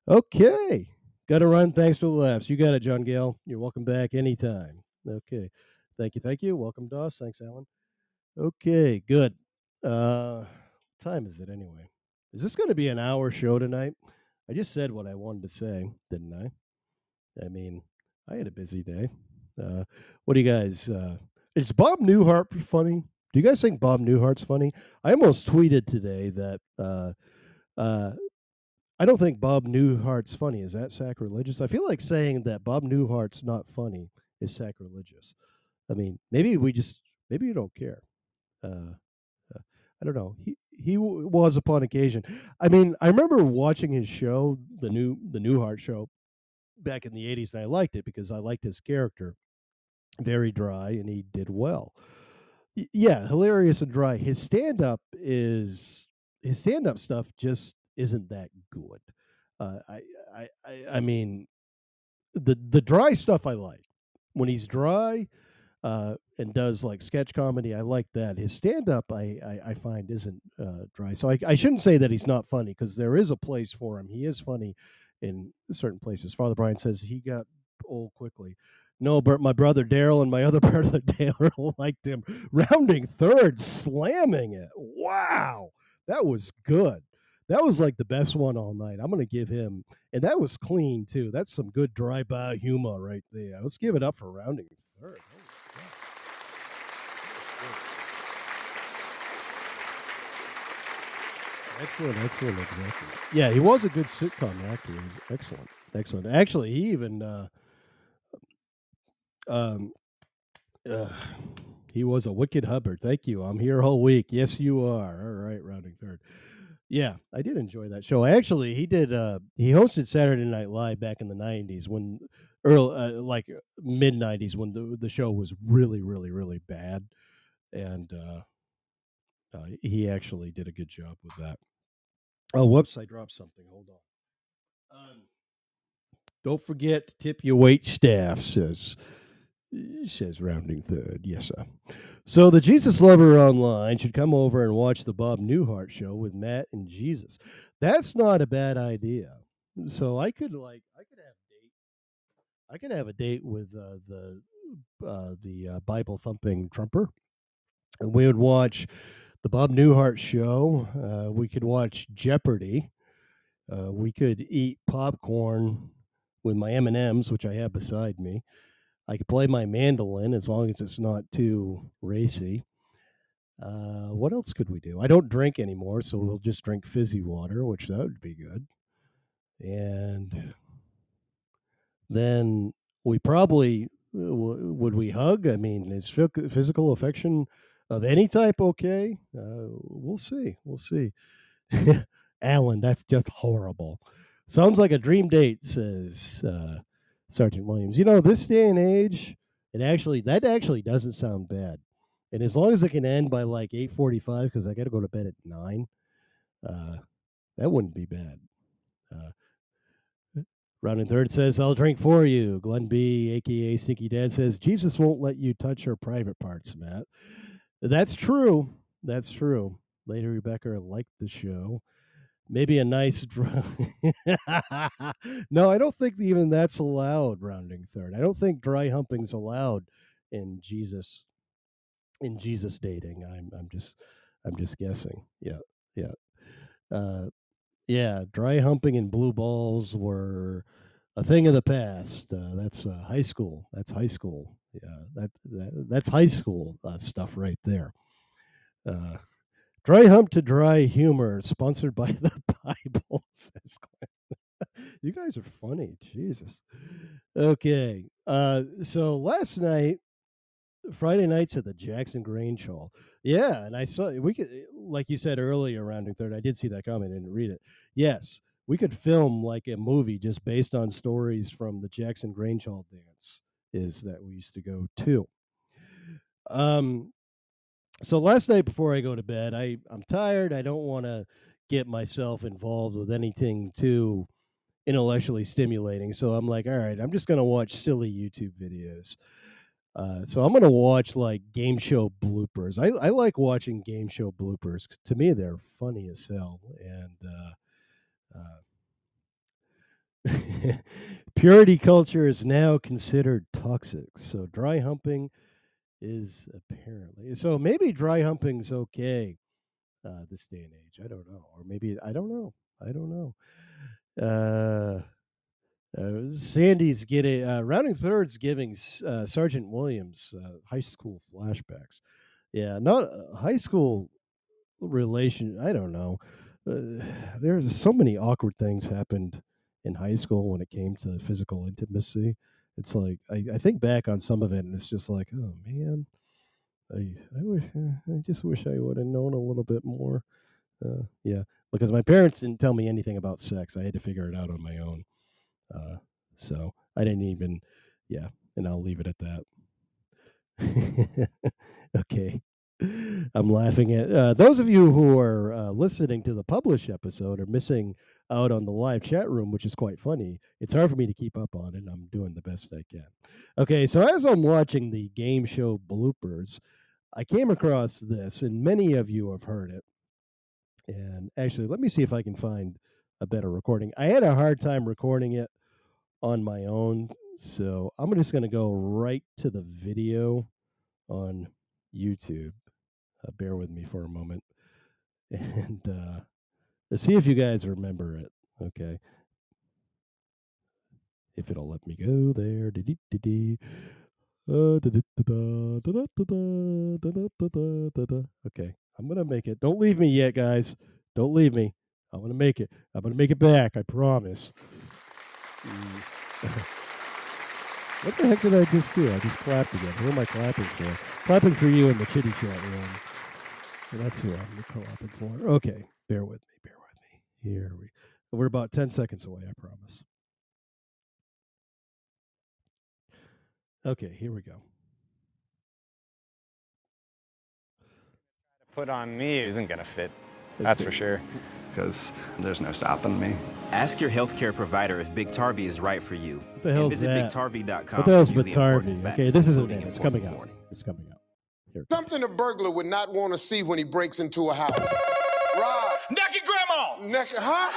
Okay. Got to run. Thanks for the laughs. You got it, John Gale. You're welcome back anytime. Okay. Thank you. Thank you. Welcome, Doss. Thanks, Alan. Okay. Good. Uh, time is it anyway? Is this going to be an hour show tonight? I just said what I wanted to say, didn't I? I mean, I had a busy day. Uh, what do you guys? Uh, is Bob Newhart funny? Do you guys think Bob Newhart's funny? I almost tweeted today that uh, uh, I don't think Bob Newhart's funny. Is that sacrilegious? I feel like saying that Bob Newhart's not funny is sacrilegious. I mean, maybe we just maybe you don't care. Uh, uh, I don't know. He he w- was upon occasion. I mean, I remember watching his show, the new the Newhart show, back in the '80s, and I liked it because I liked his character. Very dry, and he did well. Yeah, hilarious and dry. His stand up is his stand up stuff just isn't that good. Uh, I, I I I mean, the the dry stuff I like when he's dry uh, and does like sketch comedy. I like that. His stand up, I, I, I find isn't uh, dry. So I, I shouldn't say that he's not funny because there is a place for him. He is funny in certain places. Father Brian says he got old quickly. No, but my brother Daryl and my other (laughs) brother Daryl liked him rounding third, slamming it. Wow, that was good. That was like the best one all night. I'm gonna give him, and that was clean too. That's some good dry bar humor right there. Let's give it up for rounding third. Excellent, excellent, exactly. Yeah, he was a good sitcom actor. He was excellent, excellent. Actually, he even uh, um, uh, he was a wicked Hubbard. Thank you. I'm here all week. Yes, you are. All right, rounding third. Yeah, I did enjoy that show. Actually, he did. Uh, he hosted Saturday Night Live back in the '90s when, early, uh, like mid '90s when the the show was really, really, really bad, and uh, uh, he actually did a good job with that. Oh, whoops! I dropped something. Hold on. Um, don't forget to tip your wait staff. Says says rounding third. Yes, sir. So the Jesus Lover online should come over and watch the Bob Newhart show with Matt and Jesus. That's not a bad idea. So I could like I could have a date. I could have a date with uh, the uh, the uh, Bible thumping Trumper, and we would watch the Bob Newhart show. Uh, we could watch Jeopardy. Uh, we could eat popcorn with my M and M's, which I have beside me. I could play my mandolin as long as it's not too racy. Uh, what else could we do? I don't drink anymore, so we'll just drink fizzy water, which that would be good. And then we probably uh, would we hug? I mean, is physical affection of any type okay? Uh, we'll see. We'll see. (laughs) Alan, that's just horrible. Sounds like a dream date, says uh, Sergeant Williams. You know, this day and age, it actually that actually doesn't sound bad. And as long as it can end by like eight forty-five, because I got to go to bed at nine, uh, that wouldn't be bad. Uh, Rounding third says, I'll drink for you. Glenn B, aka Stinky Dad, says, Jesus won't let you touch her private parts, Matt. That's true. That's true. Lady Rebecca liked the show. Maybe a nice (laughs) no, I don't think even that's allowed. Rounding third, I don't think dry humping's allowed in Jesus. In Jesus dating, I'm I'm just I'm just guessing. Yeah, yeah, uh, yeah. Dry humping and blue balls were a thing of the past. Uh, that's uh, high school. That's high school. Yeah, that, that that's high school uh, stuff right there. Uh, dry hump to dry humor, sponsored by (laughs) the Bible. Says Glenn. (laughs) you guys are funny, Jesus. Okay, uh, so last night, Friday nights at the Jackson Grange Hall. Yeah, and I saw we could, like you said earlier, rounding third. I did see that comment. I didn't read it. Yes, we could film like a movie just based on stories from the Jackson Grange Hall dance is that we used to go to. Um, so last night before I go to bed, I I'm tired. I don't want to get myself involved with anything too intellectually stimulating. So I'm like, all right, I'm just gonna watch silly YouTube videos. Uh, so I'm gonna watch like game show bloopers. I, I like watching game show bloopers. To me, they're funny as hell. And uh, uh, (laughs) purity culture is now considered toxic. So dry humping is apparently so. Maybe dry humping's okay uh, this day and age. I don't know, or maybe I don't know. I don't know. Uh, uh, Sandy's getting uh, rounding thirds, giving uh, Sergeant Williams uh, high school flashbacks. Yeah, not uh, high school relation. I don't know. Uh, (sighs) there's so many awkward things happened in high school when it came to physical intimacy. It's like I, I think back on some of it, and it's just like, oh man, I I wish I just wish I would have known a little bit more. Uh, yeah, because my parents didn't tell me anything about sex. I had to figure it out on my own. Uh, so I didn't even, yeah, and I'll leave it at that. (laughs) okay. I'm laughing at uh, those of you who are uh, listening to the published episode are missing out on the live chat room, which is quite funny. It's hard for me to keep up on it. I'm doing the best I can. Okay, so as I'm watching the game show bloopers, I came across this, and many of you have heard it. And actually, let me see if I can find a better recording. I had a hard time recording it on my own, so I'm just going to go right to the video on YouTube. Uh, bear with me for a moment, (laughs) and uh, let's see if you guys remember it. Okay, if it'll let me go there. Okay, I'm gonna make it. Don't leave me yet, guys. Don't leave me. I'm gonna make it. I'm gonna make it back. I promise. Mm. (laughs) what the heck did I just do? I just clapped again. Who am I clapping for? Clapping for you in the chitty chat room. So that's who I'm clapping for. Okay, bear with me. Bear with me. Here we. We're about ten seconds away. I promise. Okay, here we go. Put on me isn't gonna fit. That's for sure. Because there's no stopping me. Ask your healthcare provider if Biktarvy is right for you. What the hell and is visit that? Biktarvy.com. What the hell's to view the important Biktarvy? facts, Okay, this isn't including it. It's coming out. It's coming out. Here. Something a burglar would not want to see when he breaks into a house. Rob. Naked grandma! Naked, huh?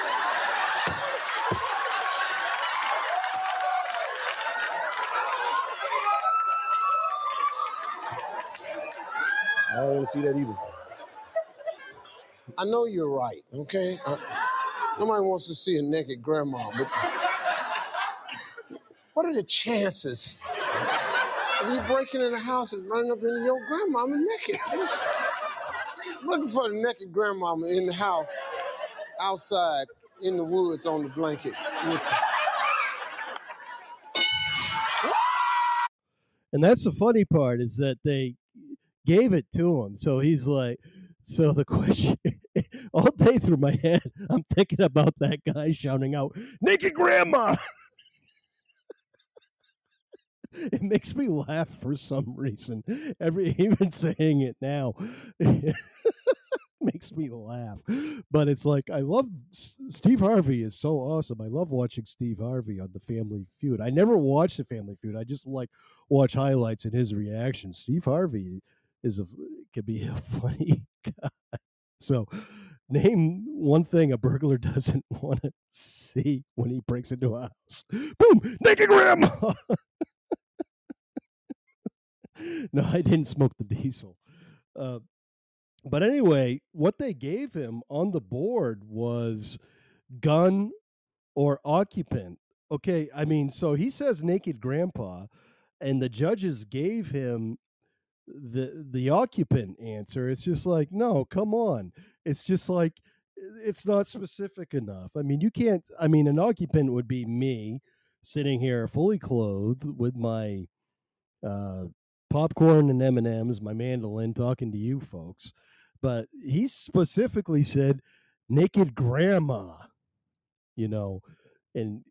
I don't want to see that either. I know you're right, okay? Uh, nobody wants to see a naked grandma, but what are the chances of you breaking in the house and running up into your grandmama naked? Just looking for the naked grandmama in the house, outside, in the woods, on the blanket. And that's the funny part is that they gave it to him. So he's like, so the question (laughs) all day through my head, I'm thinking about that guy shouting out, "Naked grandma." (laughs) it makes me laugh for some reason. Every (laughs) even saying it now makes me laugh. But it's like I love Steve Harvey is so awesome. I love watching Steve Harvey on the Family Feud. I never watched the Family Feud. I just like watch highlights and his reactions. Steve Harvey is a could be a (laughs) funny guy. So name one thing a burglar (laughs) doesn't want to see when he breaks into a house. Boom, naked grandma. (laughs) no, I didn't smoke the diesel. Uh, but anyway, what they gave him on the board was gun or occupant. Okay, I mean, so he says naked grandpa, and the judges gave him the the occupant answer. It's just like, no, come on. It's just like it's not specific enough. I mean, you can't. I mean, an occupant would be me sitting here fully clothed with my uh, popcorn and M and M's, my mandolin, talking to you folks. But he specifically said naked grandma. You know, and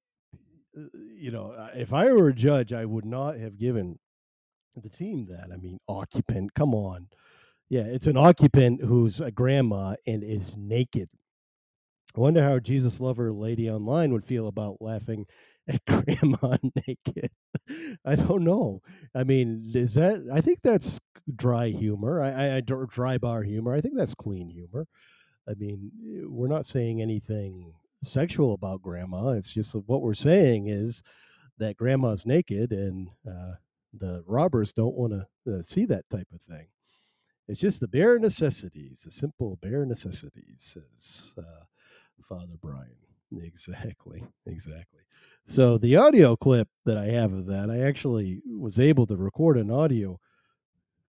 uh, you know, if I were a judge, I would not have given the team that. I mean, occupant, come on. Yeah, it's an occupant who's a grandma and is naked. I wonder how Jesus lover lady online would feel about laughing (laughs) at grandma (laughs) naked. I don't know. I mean, is that? I think that's dry humor. I, I, dry bar humor. I think that's clean humor. I mean, we're not saying anything sexual about grandma. It's just what we're saying is that grandma's naked and uh, the robbers don't want to uh, see that type of thing. It's just the bare necessities, the simple bare necessities, says uh, Father Brian. Exactly, exactly. So the audio clip that I have of that, I actually was able to record an audio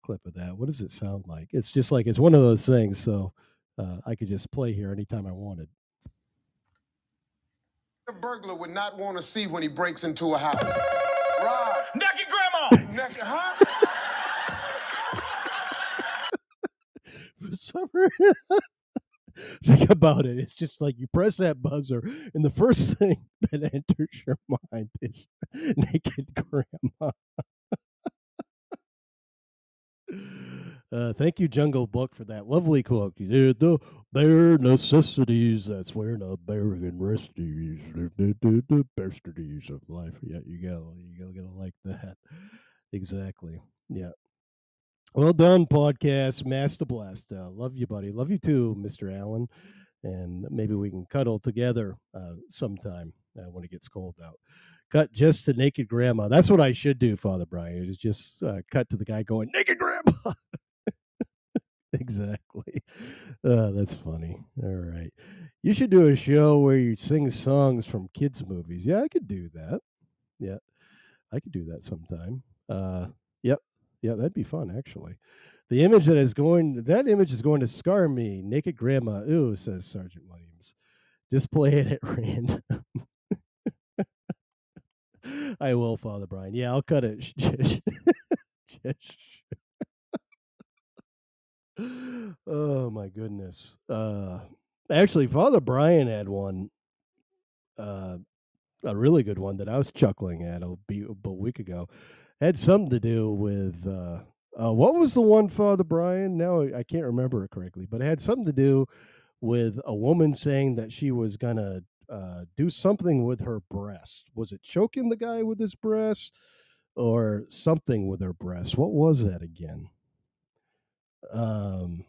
clip of that. What does it sound like? It's just like it's one of those things. So uh, I could just play here anytime I wanted. A burglar would not want to see when he breaks into a house. Right. Naked Naked, huh? For some reason, (laughs) think about it. It's just like you press that buzzer, and the first (laughs) thing that enters your mind is naked grandma. Uh, thank you, Jungle Book, for that lovely quote. The bare necessities. That's where the bearing resties, the, bastardies of life. Yeah, you go. You gotta, gotta like that. Exactly. Yeah. Well done, podcast Master Blast. Uh, love you, buddy. Love you too, Mister Allen. And maybe we can cuddle together uh, sometime uh, when it gets cold out. Cut just to naked grandma. That's what I should do, Father Brian. Is just uh, cut to the guy going naked grandma. (laughs) exactly. (laughs) Uh, that's funny. All right. You should do a show where you sing songs from kids' movies. Yeah, I could do that. Yeah, I could do that sometime. Uh, yep. Yeah, that'd be fun, actually. The image that is going, that image is going to scar me. Naked grandma. Ooh, says Sergeant Williams. Just play it at (laughs) random. I will, Father Brian. Yeah, I'll cut it. (laughs) (laughs) oh my goodness. Uh actually Father Brian had one uh a really good one that I was chuckling at a, a week ago. Had something to do with uh uh, what was the one, Father Brian? Now I can't remember it correctly, but it had something to do with a woman saying that she was gonna uh, do something with her breast. Was it choking the guy with his breast, or something with her breast? What was that again? Um,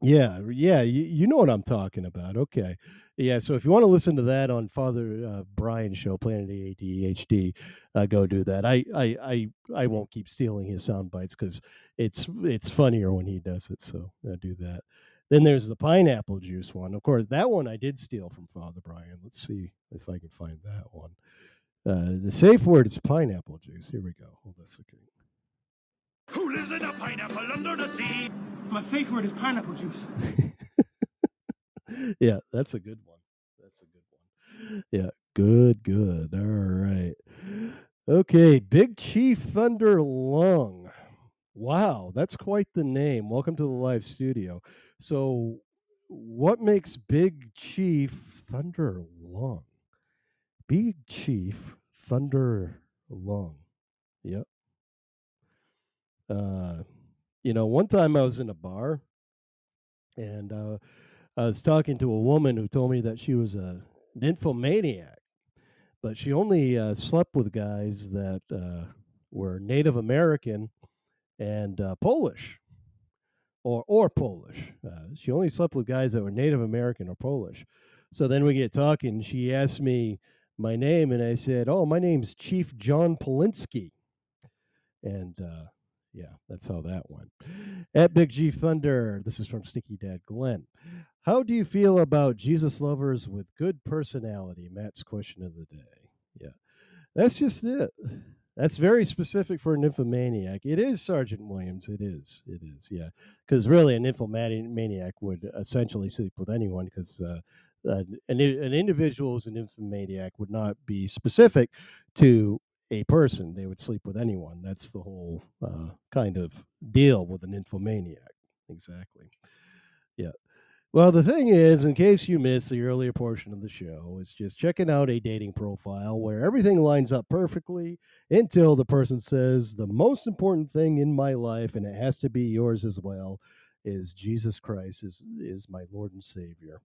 yeah, yeah, you, you know what I'm talking about. Okay. Yeah, so if you want to listen to that on Father uh, Brian's show, Planet ADHD, uh, go do that. I, I, I, I won't keep stealing his sound bites because it's it's funnier when he does it. So uh, do that. Then there's the pineapple juice one. Of course, that one I did steal from Father Brian. Let's see if I can find that one. Uh, the safe word is pineapple juice. Here we go. Hold on a. Who lives in a pineapple under the sea? My safe word is pineapple juice. (laughs) yeah, that's a good one. That's a good one. Yeah, good, good. All right. Okay, Big Chief Thunder Lung. Wow, that's quite the name. Welcome to the live studio. So, what makes Big Chief Thunder Lung? Big Chief Thunder Lung. Yep. Uh, you know, one time I was in a bar and uh, I was talking to a woman who told me that she was a nymphomaniac, but she only uh, slept with guys that uh, were Native American and uh, Polish, or or Polish. Uh, she only slept with guys that were Native American or Polish. So then we get talking. She asked me my name, and I said, "Oh, my name's Chief John Polinsky," and uh, yeah, that's how that went. At Big G Thunder, this is from Stinky Dad Glenn. How do you feel about Jesus lovers with good personality? Matt's question of the day. Yeah, that's just it. That's very specific for a nymphomaniac. It is Sergeant Williams. It is. It is. Yeah, because really, a nymphomaniac would essentially sleep with anyone because. Uh, an, an individual who's a nymphomaniac would not be specific to a person. They would sleep with anyone. That's the whole uh, kind of deal with an nymphomaniac. Exactly. Yeah. Well, the thing is, in case you missed the earlier portion of the show, it's just checking out a dating profile where everything lines up perfectly until the person says, The most important thing in my life, and it has to be yours as well, is Jesus Christ is, is my Lord and Savior.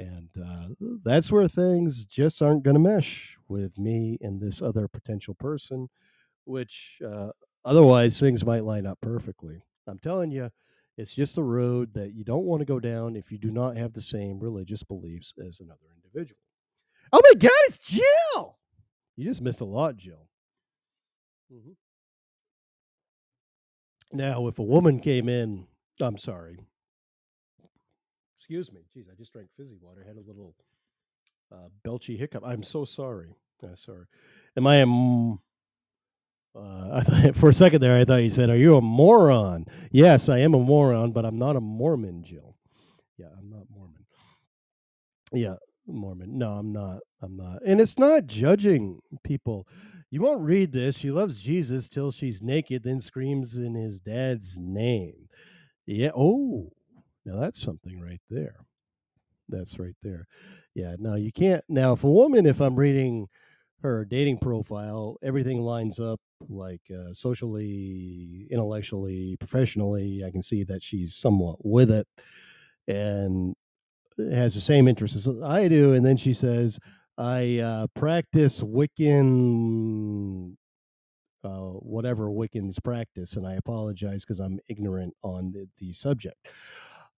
And uh, that's where things just aren't going to mesh with me and this other potential person, which uh, otherwise things might line up perfectly. I'm telling you, it's just a road that you don't want to go down if you do not have the same religious beliefs as another individual. Oh my God, it's Jill! You just missed a lot, Jill. Mm-hmm. Now, if a woman came in, I'm sorry. Excuse me. Jeez, I just drank fizzy water. had a little uh, belchy hiccup. I'm so sorry. Uh, sorry. Am I a. m- Uh, (laughs) I thought, for a second there, I thought you said, Are you a moron? Yes, I am a moron, but I'm not a Mormon, Jill. Yeah, I'm not Mormon. Yeah, Mormon. No, I'm not. I'm not. And it's not judging people. You won't read this. She loves Jesus till she's naked, then screams in his dad's name. Yeah. Oh, now that's something right there. That's right there. Yeah. Now you can't. Now, if a woman, if I'm reading her dating profile, everything lines up like uh, socially, intellectually, professionally. I can see that she's somewhat with it and has the same interests as I do. And then she says, I uh, practice Wiccan, uh, whatever Wiccans practice, and I apologize because I'm ignorant on the, the subject.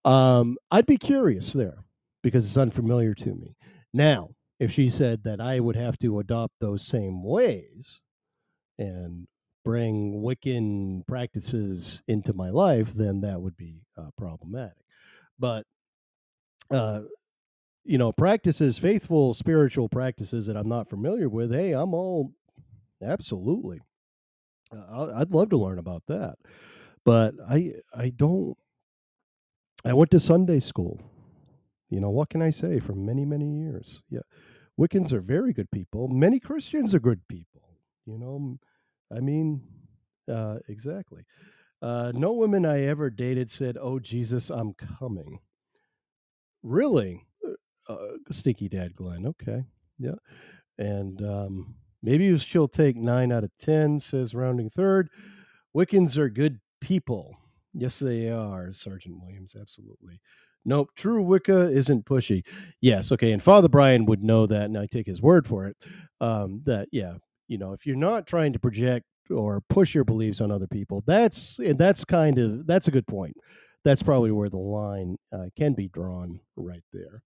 Um, I'd be curious there because it's unfamiliar to me. Now, if she said that I would have to adopt those same ways and bring Wiccan practices into my life, then that would be uh, problematic. But uh, you know, practices, faithful spiritual practices that I'm not familiar with, hey, I'm all absolutely. I'd love to learn about that, but I I don't. I went to Sunday school. You know what can I say? For many many years, yeah, Wiccans are very good people. Many Christians are good people. You know, I mean, uh, exactly. Uh, no women I ever dated said, "Oh Jesus, I'm coming." Really? Uh, stinky dad Glenn. Okay. Yeah. And um, maybe she'll take nine out of 10, says rounding third. Wiccans are good people. Yes, they are, Sergeant Williams. Absolutely. Nope. True Wicca isn't pushy. Yes. Okay. And Father Brian would know that, and I take his word for it. Um, that, yeah, you know, if you're not trying to project or push your beliefs on other people, that's, and that's kind of, that's a good point. That's probably where the line uh, can be drawn right there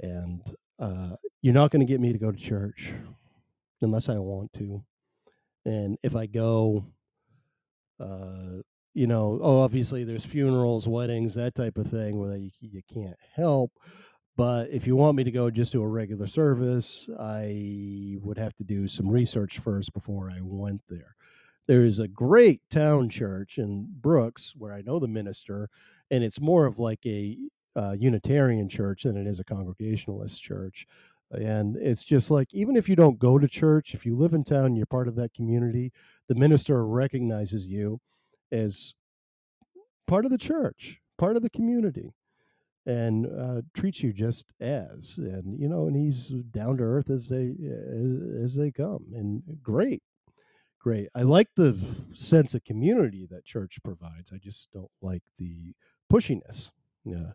and uh, you're not going to get me to go to church unless I want to. And if I go, uh, you know, oh, obviously there's funerals, weddings, that type of thing where you, you can't help. But if you want me to go just to a regular service, I would have to do some research first before I went there. There's a great town church in Brooks where I know the minister, and it's more of like a uh, Unitarian church than it is a Congregationalist church. And it's just like, even if you don't go to church, if you live in town, you're part of that community, the minister recognizes you as part of the church, part of the community, and uh, treats you just as. And, you know, and he's down to earth as they, as, as they come. And great, great. I like the sense of community that church provides. I just don't like the pushiness. Yeah.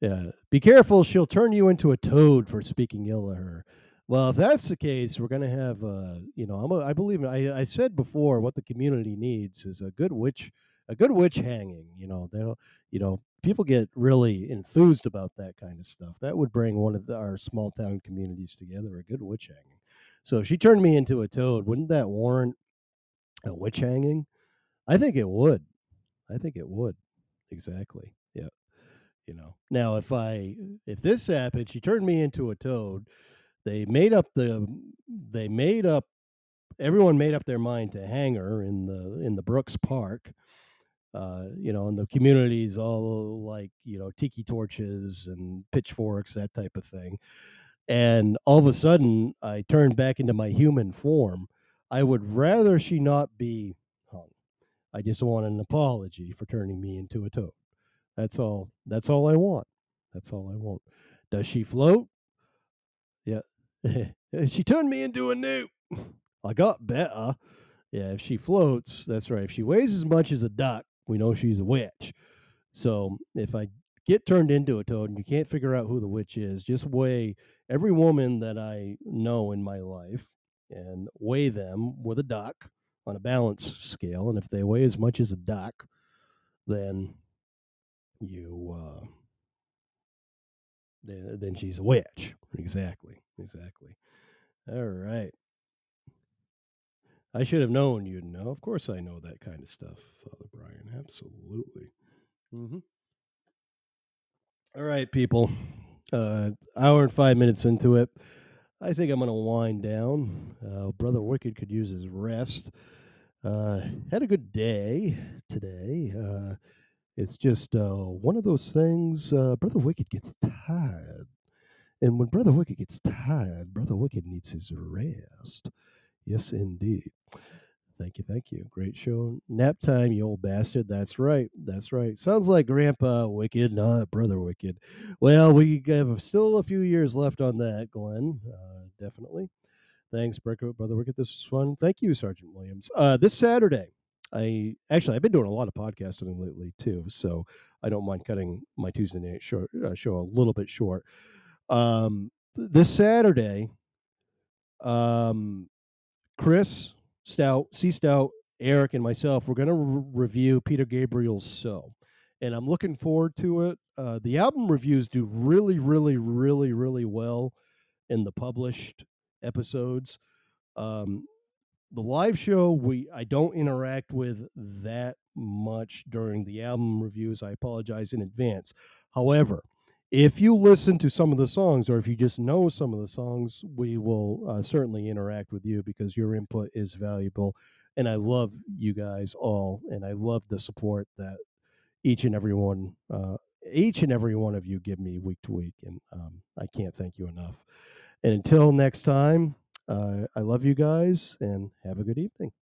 Yeah. Be careful. She'll turn you into a toad for speaking ill of her. Well, if that's the case, we're going to have, uh, you know, I'm a, I believe, I, I said before, what the community needs is a good witch, a good witch hanging. You know, they'll, you know, people get really enthused about that kind of stuff. That would bring one of the, our small town communities together, a good witch hanging. So if she turned me into a toad, wouldn't that warrant a witch hanging? I think it would. I think it would. Exactly. Yeah you know now if i if this happened she turned me into a toad they made up the they made up everyone made up their mind to hang her in the in the brooks park uh you know and the communities all like you know tiki torches and pitchforks that type of thing and all of a sudden i turned back into my human form i would rather she not be hung i just want an apology for turning me into a toad that's all. That's all I want. That's all I want. Does she float? Yeah. (laughs) she turned me into a newt. I got better. Yeah, if she floats, that's right. If she weighs as much as a duck, we know she's a witch. So if I get turned into a toad and you can't figure out who the witch is, just weigh every woman that I know in my life and weigh them with a duck on a balance scale. And if they weigh as much as a duck, then you uh, then, then she's a witch. Exactly, exactly. All right. I should have known you'd know. Of course, I know that kind of stuff, Father Brian. Absolutely. Mm-hmm. All right, people. Uh, hour and five minutes into it. I think I'm going to wind down. Uh, Brother Wicked could use his rest. Uh, had a good day today. Uh, it's just uh, one of those things. Uh, Brother Wicked gets tired. And when Brother Wicked gets tired, Brother Wicked needs his rest. Yes, indeed. Thank you, thank you. Great show. Nap time, you old bastard. That's right. That's right. Sounds like Grandpa Wicked, not Brother Wicked. Well, we have still a few years left on that, Glenn. Uh, definitely. Thanks, Brother Wicked. This was fun. Thank you, Sergeant Williams. Uh, this Saturday, I actually I've been doing a lot of podcasting lately too, so I don't mind cutting my Tuesday night show, uh, show a little bit short. Um, this Saturday, um, Chris Stout, C Stout, Eric, and myself, we're going to re- review Peter Gabriel's So. And I'm looking forward to it. Uh, the album reviews do really, really, really, really well in the published episodes. Um, the live show, we I don't interact with that much during the album reviews. I apologize in advance. However, if you listen to some of the songs or if you just know some of the songs, we will uh, certainly interact with you because your input is valuable. And I love you guys all, and I love the support that each and every one, uh, each and every one of you give me week to week, and um, I can't thank you enough. And until next time, uh, I love you guys, and have a good evening.